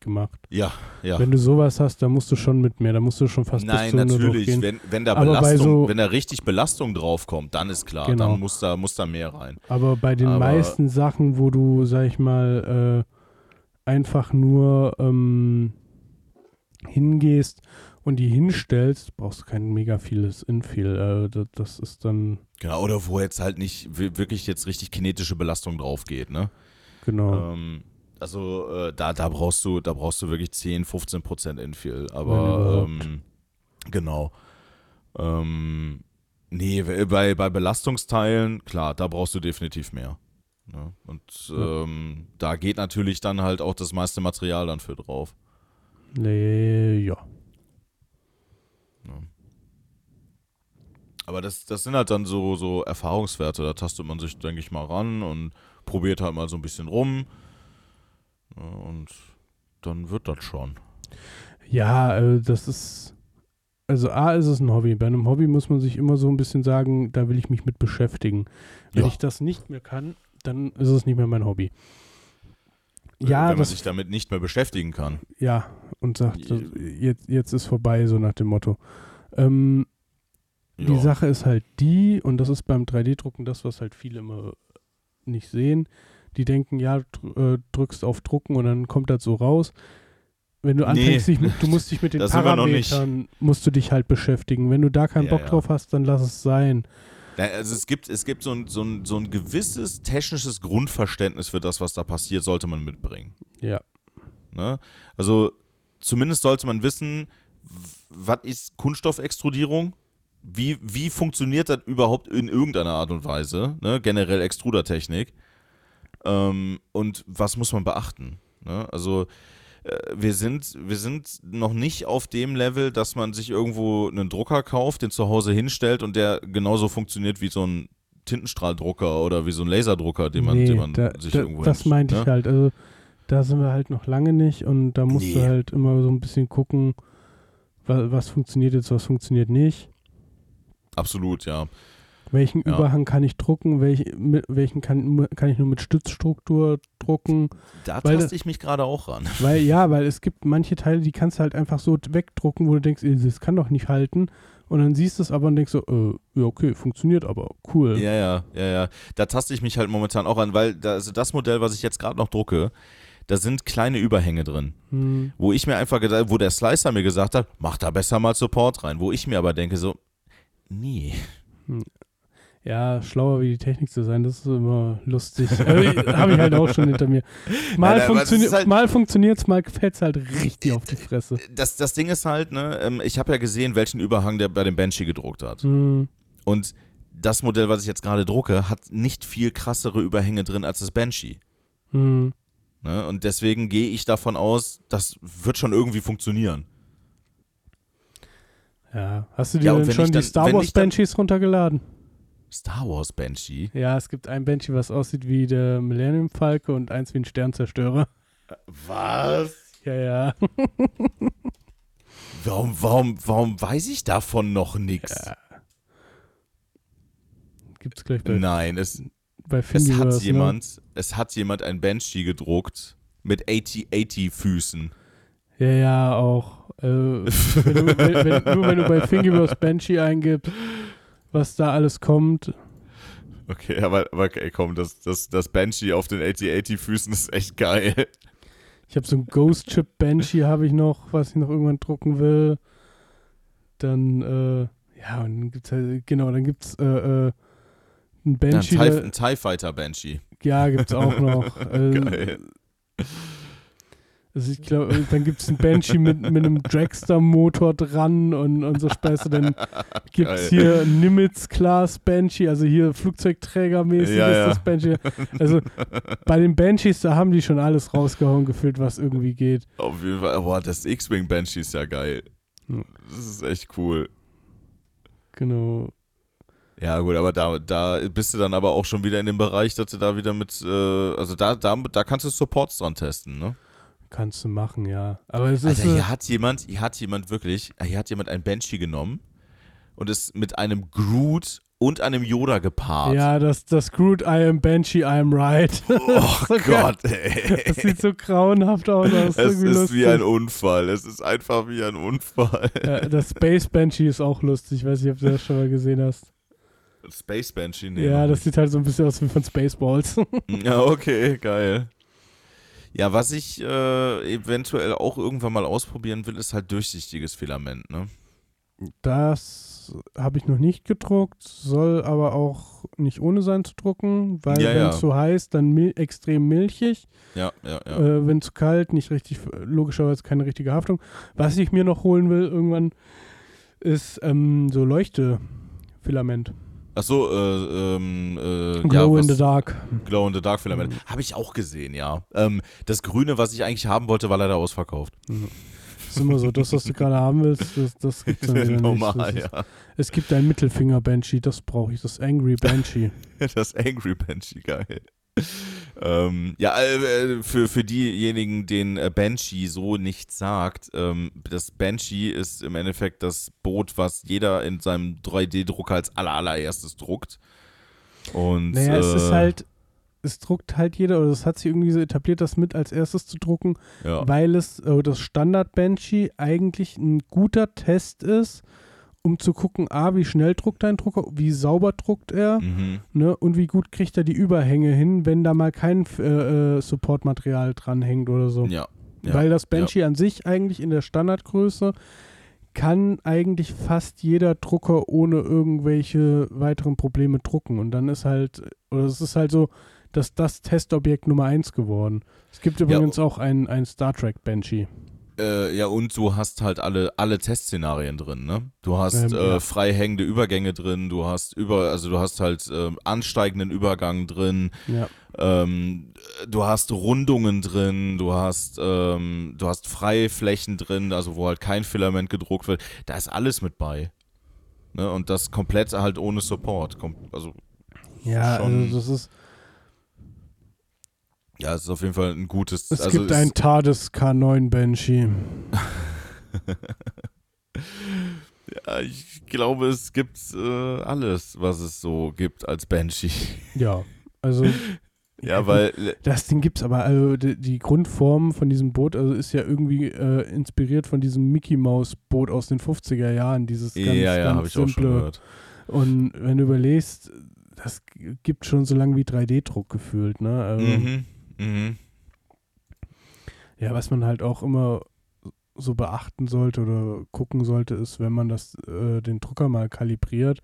gemacht. Ja, ja. Wenn du sowas hast, dann musst du schon mit mehr, da musst du schon fast Nein, zu 100 natürlich. Wenn, wenn da Aber Belastung, so- wenn da richtig Belastung draufkommt, dann ist klar, Genau. dann muss da, muss da mehr rein. Aber bei den Aber- meisten Sachen, wo du, sag ich mal, äh, einfach nur ähm, hingehst und die hinstellst, brauchst du kein mega vieles Infill. Äh, das, ist dann, Genau, oder wo jetzt halt nicht wi- wirklich jetzt richtig kinetische Belastung drauf geht, ne? genau. Ähm, also äh, da, da brauchst du, da brauchst du wirklich 10, 15 Prozent Infill. Aber ähm, genau. Ähm, nee, bei, bei Belastungsteilen, klar, da brauchst du definitiv mehr. Ne? Und Ja. ähm, da geht natürlich dann halt auch das meiste Material dann für drauf. Nee, ja. Aber das, das sind halt dann so, so Erfahrungswerte. Da tastet man sich, denke ich, mal ran und probiert halt mal so ein bisschen rum. Ja, Und dann wird das schon. Ja, äh, das ist. Also, A, ist es ein Hobby. Bei einem Hobby muss man sich immer so ein bisschen sagen, da will ich mich mit beschäftigen. Wenn Ja. ich das nicht mehr kann, dann ist es nicht mehr mein Hobby. Ja, Wenn man sich damit nicht mehr beschäftigen kann. ja, und sagt, jetzt, jetzt ist vorbei, so nach dem Motto. Ähm, Die. Sache ist halt die, und das ist beim 3D-Drucken das, was halt viele immer nicht sehen. Die denken, ja, äh, drückst auf Drucken und dann kommt das so raus. Wenn du Nee. anfängst, dich mit, du musst dich mit (laughs) den. Parametern, musst du dich halt beschäftigen. Wenn du da keinen Ja, Bock ja. drauf hast, dann lass es sein. Also es gibt, es gibt so, ein, so, ein, so ein gewisses technisches Grundverständnis für das, was da passiert, sollte man mitbringen. Ja. Ne? Also zumindest sollte man wissen, was ist Kunststoffextrudierung? Wie, wie funktioniert das überhaupt in irgendeiner Art und Weise? Ne? Generell Extrudertechnik. Ähm, und was muss man beachten? Ne? Also wir sind, wir sind noch nicht auf dem Level, dass man sich irgendwo einen Drucker kauft, den zu Hause hinstellt und der genauso funktioniert wie so ein Tintenstrahldrucker oder wie so ein Laserdrucker, den man, nee, den man da, sich da, irgendwo das meinte ne? ich halt. Also da sind wir halt noch lange nicht und da musst du Nee. halt immer so ein bisschen gucken, was, was funktioniert jetzt, was funktioniert nicht. Absolut, ja. Welchen Ja. Überhang kann ich drucken? Welch, mit, welchen kann, kann ich nur mit Stützstruktur drucken? Da Weil taste ich mich gerade auch ran. Weil (laughs) ja, weil es gibt manche Teile, die kannst du halt einfach so wegdrucken, wo du denkst, das kann doch nicht halten. Und dann siehst du es aber und denkst so, äh, ja, okay, funktioniert aber, cool. Ja, ja, ja, ja. Da taste ich mich halt momentan auch an, weil da, also das Modell, was ich jetzt gerade noch drucke, da sind kleine Überhänge drin. Hm, Wo ich mir einfach gedacht, wo der Slicer mir gesagt hat, mach da besser mal Support rein. Wo ich mir aber denke, so, nee. Ja, schlauer wie die Technik zu sein, das ist immer lustig. (laughs) also, Habe ich halt auch schon hinter mir. Mal, ist halt- mal funktioniert's, mal fällt's halt richtig auf die Fresse. Das, das Ding ist halt, ne, ähm, ich habe ja gesehen, welchen Überhang der bei dem Banshee gedruckt hat. Hm, Und das Modell, was ich jetzt gerade drucke, hat nicht viel krassere Überhänge drin als das Banshee. hm. Ne? Und deswegen gehe ich davon aus, das wird schon irgendwie funktionieren. Ja, hast du dir Ja, denn schon die dann- Star Wars Banshees runtergeladen? Star Wars Banshee? Ja, es gibt ein Banshee, was aussieht wie der Millennium Falke und eins wie ein Sternzerstörer. Was? Ja, ja. Warum, warum, warum weiß ich davon noch nichts? Ja. Gibt's gleich bei, Nein, es, bei es hat ne? jemand, es hat jemand ein Banshee gedruckt mit 80-80 Füßen. Ja, ja, auch. Äh, wenn du, wenn, wenn, nur wenn du bei Thingiverse Banshee eingibst, was da alles kommt. Okay, aber, aber okay, komm, das, das, das Banshee auf den 80-80 Füßen ist echt geil. Ich habe so ein Ghost Chip Banshee habe ich noch, was ich noch irgendwann drucken will. Dann, äh, ja, und dann gibt's halt, genau, dann gibt's äh, äh, ein Ja, ein, Banshee. TIE, ein TIE Fighter Banshee. Ja, gibt's auch noch. äh, (laughs) Geil. Also ich glaube, dann gibt es einen Banshee mit, mit einem Dragster-Motor dran und, und so Späße. Dann gibt es hier Nimitz-Class Banshee, also hier Flugzeugträgermäßig Ja, ist ja. das Banshee. Also bei den Banshees, da haben die schon alles rausgehauen gefühlt, was irgendwie geht. Auf jeden Fall, boah, das X-Wing Banshee ist ja geil. Hm. Das ist echt cool. Genau. Ja, gut, aber da, da bist du dann aber auch schon wieder in dem Bereich, dass du da wieder mit, äh, also da, da, da kannst du Supports dran testen, ne? Kannst du machen, ja. Aber es ist. Äh, hier hat jemand, hier hat jemand wirklich, hier hat jemand ein Banshee genommen und ist mit einem Groot und einem Yoda gepaart. ja, das, das Groot, I am Banshee, I am right. (laughs) Oh So. Gott, Das ey. sieht so grauenhaft aus. Das ist Es ist lustig. wie ein Unfall. Es ist einfach wie ein Unfall. ja, das Space Banshee ist auch lustig. Ich weiß nicht, ob du das schon mal gesehen hast. Space Banshee, nee. ja, das sieht halt so ein bisschen aus wie von Spaceballs. (laughs) Ja, okay, geil. Ja, was ich äh, eventuell auch irgendwann mal ausprobieren will, ist halt durchsichtiges Filament, ne? Das habe ich noch nicht gedruckt, soll aber auch nicht ohne sein zu drucken, weil Ja, wenn ja. es zu heiß, dann mil extrem milchig. Ja, ja, ja. Äh, wenn zu kalt, nicht richtig, logischerweise keine richtige Haftung. Was ich mir noch holen will irgendwann, ist ähm, so Leuchtefilament. Achso, äh, ähm, äh, Glow ja, in the Dark. Glow in the Dark Filament. Habe ich auch gesehen, ja. Ähm, das Grüne, was ich eigentlich haben wollte, war leider ausverkauft. ist immer so, das, was du gerade haben willst, das, das gibt es (laughs) Normal, nicht. Das ist, ja. Es gibt ein Mittelfinger-Banshee, das brauche ich, das Angry Banshee. (laughs) Das Angry Banshee, geil. (laughs) ähm, ja, äh, für, für diejenigen, denen äh, Banshee so nichts sagt, ähm, das Banshee ist im Endeffekt das Boot, was jeder in seinem 3D-Drucker als aller, allererstes druckt. Und, Naja, es ist äh, halt, es druckt halt jeder, oder es hat sich irgendwie so etabliert, das mit als erstes zu drucken, ja. weil es, äh, das Standard Banshee eigentlich ein guter Test ist, um zu gucken, A, wie schnell druckt dein Drucker, wie sauber druckt er, Mhm. ne, und wie gut kriegt er die Überhänge hin, wenn da mal kein äh, äh, Supportmaterial dranhängt oder so. Ja. ja. Weil das Banshee an sich eigentlich in der Standardgröße kann eigentlich fast jeder Drucker ohne irgendwelche weiteren Probleme drucken. Und dann ist halt, oder es ist halt so, dass das Testobjekt Nummer eins geworden. Es gibt übrigens auch ein, ein Star Trek Banshee. Äh, ja, und du hast halt alle, alle Testszenarien drin, ne? Du hast Ähm, äh, ja. frei hängende Übergänge drin, du hast über, also du hast halt ähm, ansteigenden Übergang drin, Ja. ähm, du hast Rundungen drin, du hast, ähm, du hast Freiflächen drin, also wo halt kein Filament gedruckt wird. Da ist alles mit bei. Ne? Und das komplett halt ohne Support. Also, Ja, also das ist, ja, es ist auf jeden Fall ein gutes. es also gibt es- ein TARDIS K9 Banshee. (laughs) Ja, ich glaube, es gibt äh, alles, was es so gibt als Banshee. (laughs) Ja, also Ja, weil (laughs) Das Ding gibt's aber, also die, die Grundform von diesem Boot also ist ja irgendwie äh, inspiriert von diesem Mickey Mouse Boot aus den 50er Jahren, dieses ganz, ja, ja, ganz habe ich auch schon simple. gehört. Und wenn du überlegst, das gibt schon so lange wie 3D-Druck gefühlt, ne? Also, Mhm, mhm. Ja, was man halt auch immer so beachten sollte oder gucken sollte, ist, wenn man das, äh, den Drucker mal kalibriert,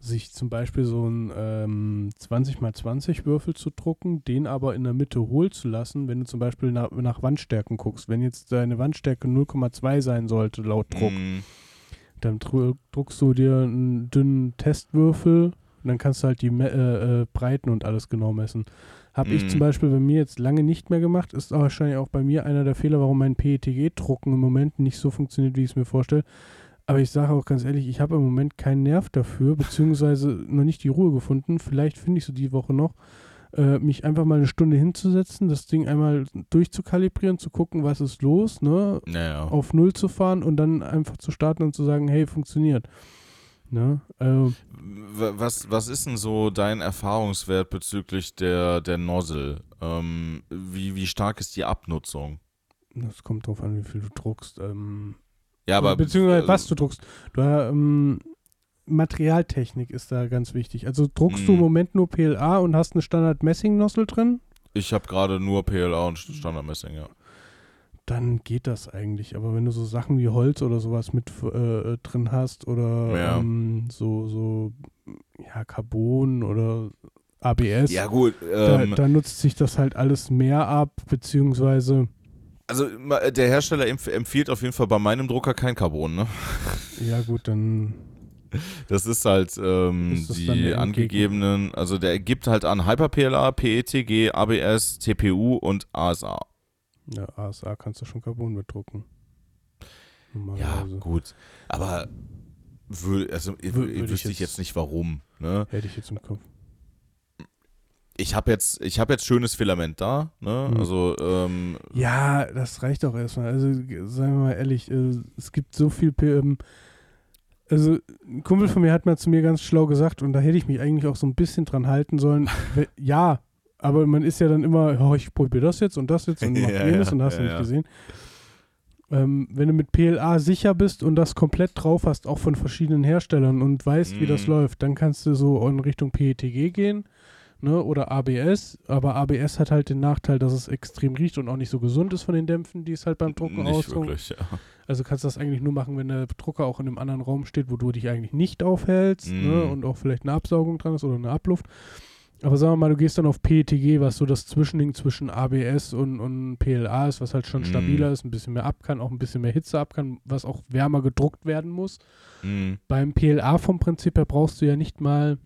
sich zum Beispiel so einen ähm, 20x20 Würfel zu drucken, den aber in der Mitte hohl zu lassen, wenn du zum Beispiel nach, nach Wandstärken guckst. Wenn jetzt deine Wandstärke 0,2 sein sollte, laut Druck, Mhm. dann dru druckst du dir einen dünnen Testwürfel und dann kannst du halt die äh, äh, Breiten und alles genau messen. Habe ich Mhm. zum Beispiel bei mir jetzt lange nicht mehr gemacht. Ist auch wahrscheinlich auch bei mir einer der Fehler, warum mein PETG-Drucken im Moment nicht so funktioniert, wie ich es mir vorstelle. Aber ich sage auch ganz ehrlich, ich habe im Moment keinen Nerv dafür, beziehungsweise noch nicht die Ruhe gefunden. Vielleicht finde ich so die Woche noch, äh, mich einfach mal eine Stunde hinzusetzen, das Ding einmal durchzukalibrieren, zu gucken, was ist los, ne? Naja. auf Null zu fahren und dann einfach zu starten und zu sagen, hey, funktioniert. Ne? W- Was, was ist denn so dein Erfahrungswert bezüglich der, der Nozzle? Ähm, wie, wie stark ist die Abnutzung? das kommt drauf an, wie viel du druckst. Ähm, Ja, aber. beziehungsweise äh, was du druckst. Du, ähm, Materialtechnik ist da ganz wichtig. Also druckst du im Mhm. Moment nur PLA und hast eine Standard-Messing-Nozzle drin, Ich habe gerade nur PLA und Standardmessing, ja. Dann geht das eigentlich. Aber wenn du so Sachen wie Holz oder sowas mit äh, drin hast oder Ja. ähm, so, so ja, Carbon oder ABS, Ja, gut. da, Ähm, da nutzt sich das halt alles mehr ab, beziehungsweise also, der Hersteller empf empfiehlt auf jeden Fall bei meinem Drucker kein Carbon, ne? (laughs) ja gut, dann Das ist halt ähm, Ist das die angegebenen, also der gibt halt an Hyper-PLA, PETG, ABS, TPU und ASA. Ja, ASA kannst du schon Carbon mitdrucken. Ja, gut. Aber wür also, ich, Wür- würde ich wüsste ich jetzt- nicht warum. Ne? Hätte ich jetzt im Kopf. Ich habe jetzt, ich hab jetzt schönes Filament da. Ne? Mhm. Also, ähm, Ja, das reicht auch erstmal. Also, seien wir mal ehrlich, äh, es gibt so viel. P- Ähm, also, ein Kumpel von mir hat mal zu mir ganz schlau gesagt, und da hätte ich mich eigentlich auch so ein bisschen dran halten sollen. (laughs) ja, aber man ist ja dann immer, oh, ich probiere das jetzt und das jetzt und (laughs) mach Ja, jenes ja, und hast ja, du nicht gesehen. Ähm, wenn du mit PLA sicher bist und das komplett drauf hast, auch von verschiedenen Herstellern und weißt, wie das Mhm. läuft, dann kannst du so in Richtung PETG gehen ne, oder ABS. Aber ABS hat halt den Nachteil, dass es extrem riecht und auch nicht so gesund ist von den Dämpfen, die es halt beim Drucken wirklich. Ja. Also kannst du das eigentlich nur machen, wenn der Drucker auch in einem anderen Raum steht, wo du dich eigentlich nicht aufhältst Mhm. ne, und auch vielleicht eine Absaugung dran ist oder eine Abluft. Aber sagen wir mal, du gehst dann auf PETG, was so das Zwischending zwischen ABS und, und PLA ist, was halt schon Mhm. stabiler ist, ein bisschen mehr ab kann, auch ein bisschen mehr Hitze ab kann, was auch wärmer gedruckt werden muss. Mhm. Beim PLA vom Prinzip her brauchst du ja nicht mal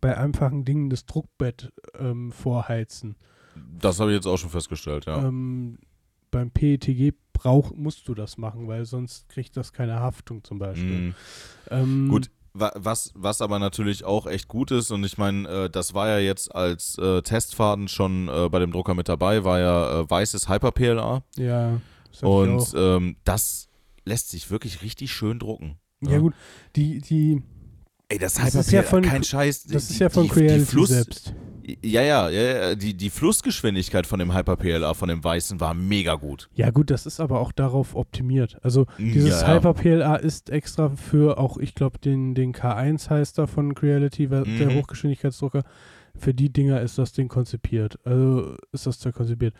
bei einfachen Dingen das Druckbett ähm, vorheizen. Das habe ich jetzt auch schon festgestellt, ja. Ähm, beim PETG brauch, musst du das machen, weil sonst kriegt das keine Haftung zum Beispiel. Mhm. Ähm, Gut, was, was aber natürlich auch echt gut ist, und ich meine, äh, das war ja jetzt als äh, Testfaden schon äh, bei dem Drucker mit dabei, war ja äh, weißes Hyper-PLA. Ja. das Und ähm, das lässt sich wirklich richtig schön drucken. ja, gut, die, die, Ey, das, Das ist ja von- kein Scheiß. das die, ist ja von die, Creality die Fluss, selbst. Ja, ja, ja, ja, die, die Flussgeschwindigkeit von dem Hyper-PLA, von dem weißen, war mega gut. Ja, gut, das ist aber auch darauf optimiert. Also, dieses Ja, ja. Hyper-PLA ist extra für auch, ich glaube, den, den K1 heißt da von Creality, der Mhm. Hochgeschwindigkeitsdrucker. Für die Dinger ist das Ding konzipiert. Also ist das Zeug konzipiert.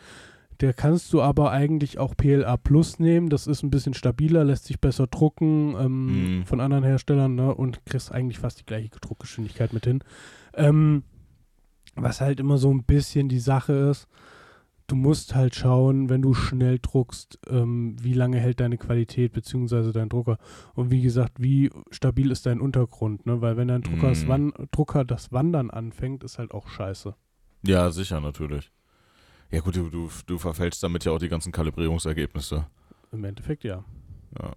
Der kannst du aber eigentlich auch PLA Plus nehmen. Das ist ein bisschen stabiler, lässt sich besser drucken ähm, Mhm. von anderen Herstellern ne? und kriegst eigentlich fast die gleiche Druckgeschwindigkeit mit hin. Ähm, was halt immer so ein bisschen die Sache ist, du musst halt schauen, wenn du schnell druckst, ähm, wie lange hält deine Qualität beziehungsweise dein Drucker. Und wie gesagt, wie stabil ist dein Untergrund, ne? Weil wenn dein Drucker, das, Mhm. Wan Drucker das Wandern anfängt, ist halt auch scheiße. Ja, sicher, natürlich. Ja, gut, du, du, du verfälschst damit ja auch die ganzen Kalibrierungsergebnisse. Im Endeffekt ja. Ja.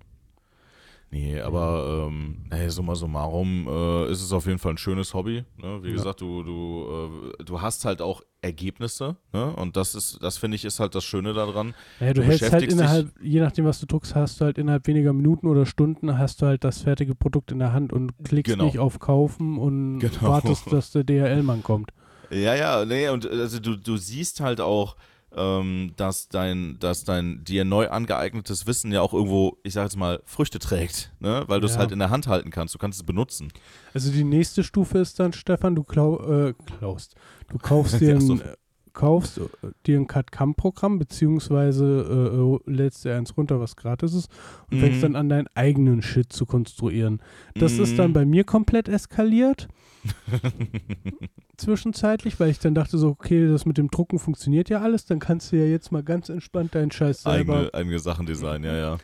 Nee, aber ähm, ey, summa summarum äh, ist es auf jeden Fall ein schönes Hobby. Ne? Wie Ja. gesagt, du, du, äh, du hast halt auch Ergebnisse, ne? Und das ist, das finde ich, ist halt das Schöne daran. Naja, du, Du hältst halt innerhalb, je nachdem, was du druckst, hast du halt innerhalb weniger Minuten oder Stunden hast du halt das fertige Produkt in der Hand und klickst Genau. nicht auf Kaufen und (laughs) Genau. wartest, dass der DHL-Mann kommt. Ja, ja, nee, und also du, du siehst halt auch, ähm, dass dein, dass dein dir neu angeeignetes Wissen ja auch irgendwo, ich sag jetzt mal, Früchte trägt, ne? Weil du es Ja. halt in der Hand halten kannst, du kannst es benutzen. Also die nächste Stufe ist dann, Stefan, du klau äh, klaust. Du kaufst (laughs) dir Ach so. ein, äh, kaufst äh, dir ein CAD-CAM-Programm, beziehungsweise äh, äh, lädst dir eins runter, was gratis ist, und Mhm. fängst dann an, deinen eigenen Shit zu konstruieren. Das Mhm. ist dann bei mir komplett eskaliert. (laughs) Zwischenzeitlich, weil ich dann dachte so, okay, das mit dem Drucken funktioniert ja alles, dann kannst du ja jetzt mal ganz entspannt deinen Scheiß selber. eigene, eigene Sachen designen, ja, ja.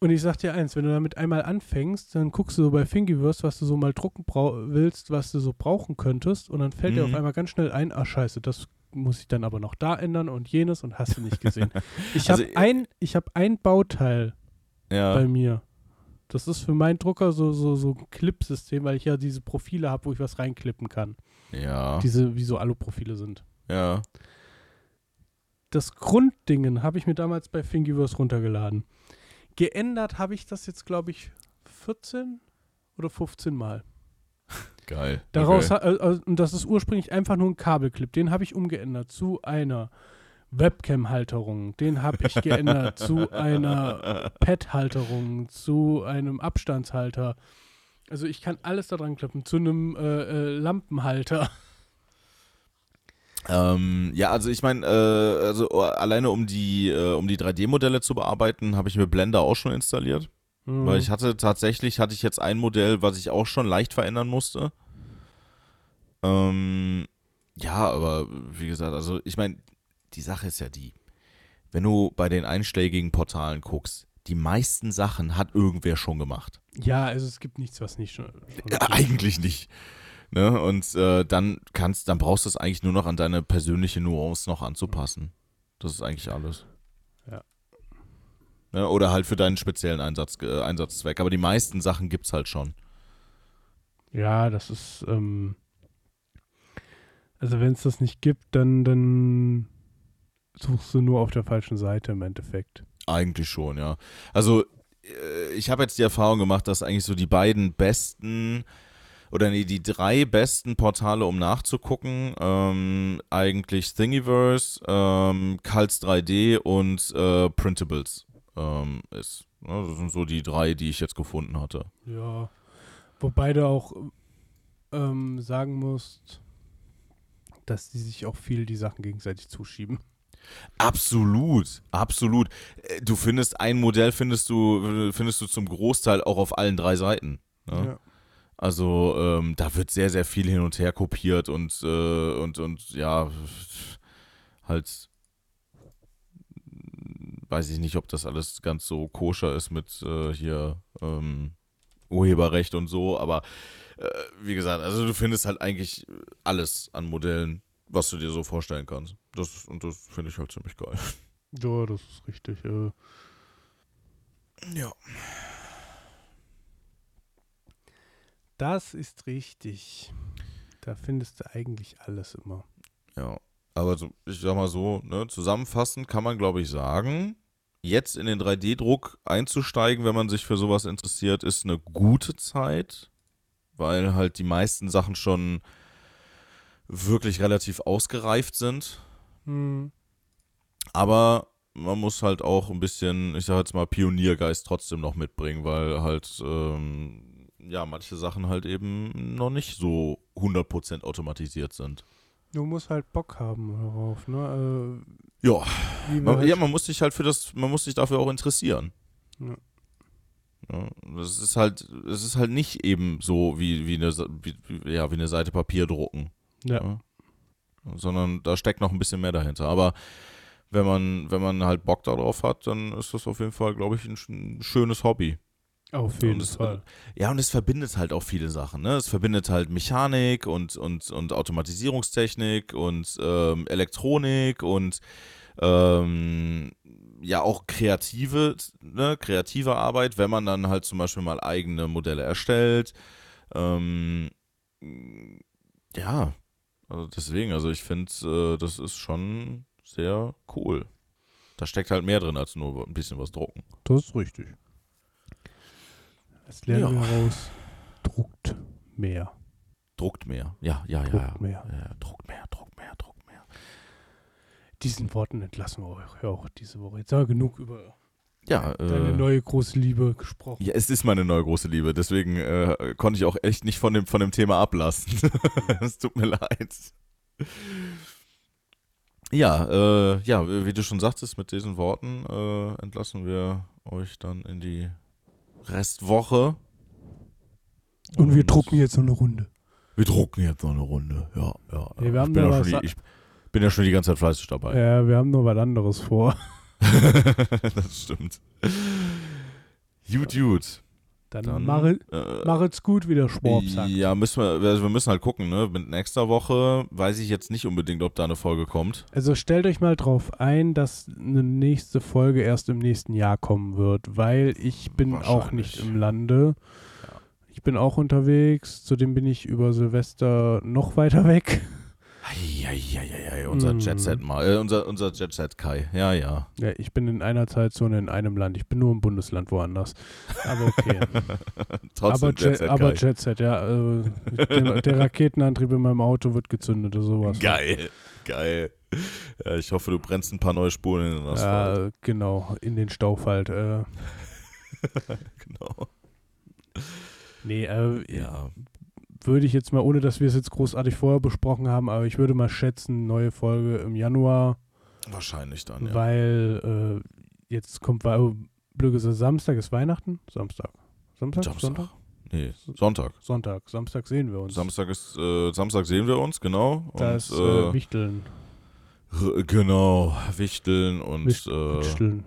Und ich sag dir eins, wenn du damit einmal anfängst, dann guckst du so bei Thingiverse, was du so mal drucken willst, was du so brauchen könntest, und dann fällt dir Mhm. auf einmal ganz schnell ein, ah scheiße, das muss ich dann aber noch da ändern und jenes und hast du nicht gesehen. (laughs) Ich Also, habe ein, ich hab ein Bauteil Ja. bei mir. Das ist für meinen Drucker so, so, so ein Clip-System, weil ich ja diese Profile habe, wo ich was reinklippen kann. Ja. Diese, wie so Alu-Profile sind. Ja. Das Grunddingen habe ich mir damals bei Thingiverse runtergeladen. Geändert habe ich das jetzt, glaube ich, 14 oder 15 Mal. Geil. Daraus okay. ha- äh, äh, und das ist ursprünglich einfach nur ein Kabelclip. Den habe ich umgeändert zu einer Webcam-Halterung. Den habe ich geändert zu einer Pad-Halterung, zu einem Abstandshalter. Also ich kann alles da dran klippen. Zu einem äh, äh, Lampenhalter. Ähm, ja, also ich meine, äh, also oh, alleine um die, äh, um die 3D-Modelle zu bearbeiten, habe ich mir Blender auch schon installiert. Mhm. Weil ich hatte tatsächlich, hatte ich jetzt ein Modell, was ich auch schon leicht verändern musste. Ähm, ja, aber wie gesagt, also ich meine, die Sache ist ja die, wenn du bei den einschlägigen Portalen guckst, die meisten Sachen hat irgendwer schon gemacht. ja, also es gibt nichts, was nicht schon. schon Ja, eigentlich nicht. Ne? Und äh, dann kannst, dann brauchst du es eigentlich nur noch an deine persönliche Nuance noch anzupassen. Das ist eigentlich alles. Ja. Ne? Oder halt für deinen speziellen Einsatz, äh, Einsatzzweck. Aber die meisten Sachen gibt's halt schon. Ja, das ist, ähm, also wenn es das nicht gibt, dann, dann suchst du nur auf der falschen Seite im Endeffekt. Eigentlich schon, ja. Also äh, ich habe jetzt die Erfahrung gemacht, dass eigentlich so die beiden besten oder nee, die drei besten Portale, um nachzugucken, ähm, eigentlich Thingiverse, ähm, Cults 3D und äh, Printables ähm, ist. Ne, das sind so die drei, die ich jetzt gefunden hatte. Ja. Wobei du auch ähm, sagen musst, dass die sich auch viel die Sachen gegenseitig zuschieben. Absolut, absolut. Äh, Du findest ein Modell, findest du, findest du zum Großteil auch auf allen drei Seiten. Ne? Ja. Also ähm, da wird sehr, sehr viel hin und her kopiert und, äh, und, und ja, halt weiß ich nicht, ob das alles ganz so koscher ist mit äh, hier ähm, Urheberrecht und so, aber äh, wie gesagt, also du findest halt eigentlich alles an Modellen, was du dir so vorstellen kannst. Das, und das finde ich halt ziemlich geil. Ja, das ist richtig. Äh, Ja. Das ist richtig. Da findest du eigentlich alles immer. Ja. Aber so, ich sag mal so, ne, zusammenfassend kann man, glaube ich, sagen, jetzt in den 3D-Druck einzusteigen, wenn man sich für sowas interessiert, ist eine gute Zeit, weil halt die meisten Sachen schon wirklich relativ ausgereift sind. Hm. Aber man muss halt auch ein bisschen, ich sag jetzt mal, Pioniergeist trotzdem noch mitbringen, weil halt, ähm, ja, manche Sachen halt eben noch nicht so 100% automatisiert sind. Du musst halt Bock haben darauf, ne? Ja, Äh, wir man, halt ja, man muss sich halt für das, man muss sich dafür auch interessieren. Ja. Ja, das ist halt, es ist halt nicht eben so wie, wie, eine, wie, ja, wie eine Seite Papier drucken. ja. Ja. Sondern da steckt noch ein bisschen mehr dahinter. Aber wenn man, wenn man halt Bock darauf hat, dann ist das auf jeden Fall, glaube ich, ein, ein schönes Hobby. Auf jeden es- Fall. Ja, und es verbindet halt auch viele Sachen. Ne? Es verbindet halt Mechanik und, und, und Automatisierungstechnik und ähm, Elektronik und ähm, ja auch kreative, ne? kreative Arbeit, wenn man dann halt zum Beispiel mal eigene Modelle erstellt. Ähm, ja, also deswegen, also ich finde, äh, das ist schon sehr cool. Da steckt halt mehr drin als nur ein bisschen was drucken. Das ist richtig. Das lernen Ja. wir raus. Druckt mehr. Druckt mehr. Ja, ja, ja. Druckt mehr. Ja, druckt mehr, druckt mehr, druckt mehr. Diesen Worten entlassen wir euch ja auch diese Woche. Jetzt haben wir genug über Ja, deine äh, neue große Liebe gesprochen. ja, es ist meine neue große Liebe, deswegen äh, konnte ich auch echt nicht von dem, von dem Thema ablassen. (laughs) es tut mir leid. Ja, äh, ja, wie du schon sagtest, mit diesen Worten äh, entlassen wir euch dann in die Restwoche. Und wir drucken jetzt so eine Runde. Wir drucken jetzt noch eine Runde. Ja, ja. Haben ich, bin ja die, ich bin ja schon die ganze Zeit fleißig dabei. Ja, wir haben noch was anderes vor. (laughs) das stimmt. Gut, gut. Dann, Dann mach, es- äh, mach es gut, wie der Schwab sagt. Ja, müssen wir, also wir müssen halt gucken, ne? Mit nächster Woche weiß ich jetzt nicht unbedingt, ob da eine Folge kommt. Also stellt euch mal drauf ein, dass eine nächste Folge erst im nächsten Jahr kommen wird, weil ich bin auch nicht im Lande. Ja. Ich bin auch unterwegs, zudem bin ich über Silvester noch weiter weg. Eieieiei, unser Mm. Jet-Set mal, äh, unser, unser Jet-Set Kai. Ja, ja. Ja, ich bin in einer Zeitzone in einem Land. Ich bin nur im Bundesland woanders. Aber okay. (laughs) Trotzdem aber, Jet, Jet-Set aber. Jetset, ja. Äh, der, der Raketenantrieb in meinem Auto wird gezündet oder sowas. Geil, geil. Ja, ich hoffe, du brennst ein paar neue Spuren in den Asphalt. Ja, genau, in den Staufalt. Äh, (laughs) Genau. nee, äh, Ja. Würde ich jetzt mal, ohne dass wir es jetzt großartig vorher besprochen haben, aber ich würde mal schätzen, neue Folge im Januar, Wahrscheinlich dann, ja. weil äh, jetzt kommt, weil, blöd gesagt, Samstag ist Weihnachten? Samstag. Samstag? Samstag. Sonntag? Nee, Sonntag. Sonntag. Samstag sehen wir uns. Samstag ist, äh, Samstag sehen wir uns, genau. da und, ist äh, Wichteln. r- genau, Wichteln und, äh, Wichteln.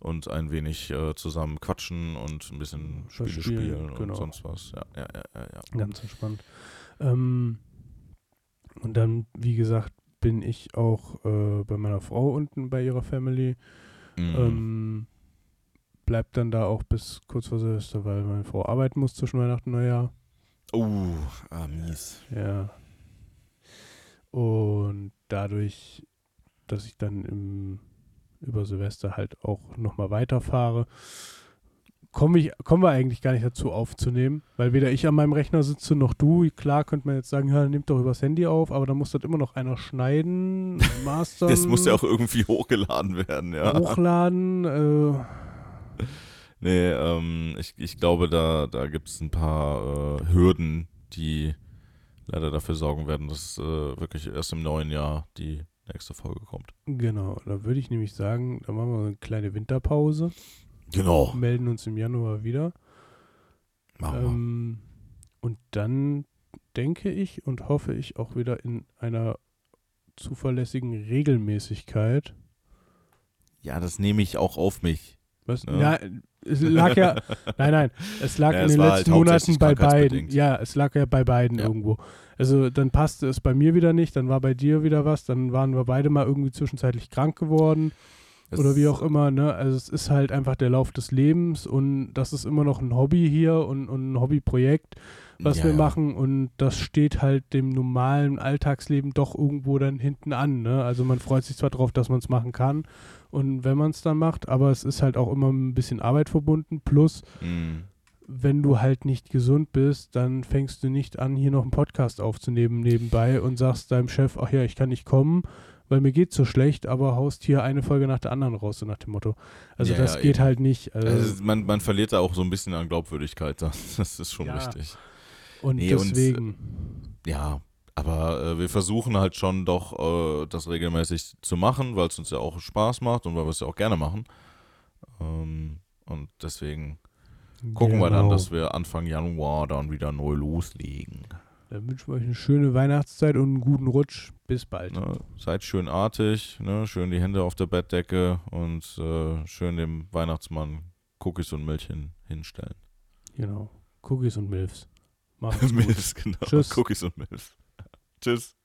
Und ein wenig äh, zusammen quatschen und ein bisschen Spiele Spielen, spielen, genau. und sonst was. Ja, ja, ja, ja. ja. Ganz entspannt. Ähm, und dann, wie gesagt, bin ich auch äh, bei meiner Frau unten bei ihrer Family. Mhm. Ähm, bleibt dann da auch bis kurz vor Silvester, weil meine Frau arbeiten muss zwischen Weihnachten und Neujahr. oh, ah, mies. Ja. Und dadurch, dass ich dann im, über Silvester halt auch nochmal weiterfahre, komme ich, kommen wir eigentlich gar nicht dazu aufzunehmen, weil weder ich an meinem Rechner sitze noch du. Klar könnte man jetzt sagen, ja, nehmt doch übers Handy auf, aber dann muss das immer noch einer schneiden, (laughs) mastern, Das muss ja auch irgendwie hochgeladen werden, ja. hochladen. Äh, Nee, ähm, ich, ich glaube, da, da gibt es ein paar äh, Hürden, die leider dafür sorgen werden, dass äh, wirklich erst im neuen Jahr die nächste Folge kommt. genau, da würde ich nämlich sagen, da machen wir eine kleine Winterpause, Genau. melden uns im Januar wieder. Machen Ähm, und dann denke ich und hoffe ich auch wieder in einer zuverlässigen Regelmäßigkeit. wir. Ja, das nehme ich auch auf mich. Was? Ja. Ja, es lag ja, (laughs) nein, nein, es lag Ja, in den letzten halt Monaten bei beiden. Ja, es lag ja bei beiden Ja. irgendwo. Also dann passte es bei mir wieder nicht, dann war bei dir wieder was, dann waren wir beide mal irgendwie zwischenzeitlich krank geworden. Es- oder wie auch immer, ne? Also es ist halt einfach der Lauf des Lebens und das ist immer noch ein Hobby hier und, und ein Hobbyprojekt, was Ja, wir machen und das steht halt dem normalen Alltagsleben doch irgendwo dann hinten an, ne? Also man freut sich zwar drauf, dass man es machen kann und wenn man es dann macht, aber es ist halt auch immer ein bisschen Arbeit verbunden, plus Mm. wenn du halt nicht gesund bist, dann fängst du nicht an, hier noch einen Podcast aufzunehmen nebenbei und sagst deinem Chef, ach ja, ich kann nicht kommen, weil mir geht's so schlecht, aber haust hier eine Folge nach der anderen raus, so nach dem Motto. Also Ja, das ja, geht eben. halt nicht. Also, Also man, man verliert da auch so ein bisschen an Glaubwürdigkeit. da. (laughs) Das ist schon Ja. richtig. und nee, und, deswegen. Ja, aber äh, wir versuchen halt schon doch, äh, das regelmäßig zu machen, weil es uns ja auch Spaß macht und weil wir es ja auch gerne machen. Ähm, und deswegen gucken wir dann, Genau. dass wir Anfang Januar dann wieder neu loslegen. Dann wünschen wir euch eine schöne Weihnachtszeit und einen guten Rutsch. Bis bald. Ne? Seid schön artig, ne? schön die Hände auf der Bettdecke und äh, schön dem Weihnachtsmann Cookies und Milchchen hinstellen. Genau. Cookies und Milfs. Macht's (laughs) gut. Milfs, genau. Tschüss. Cookies und Milfs. Tschüss.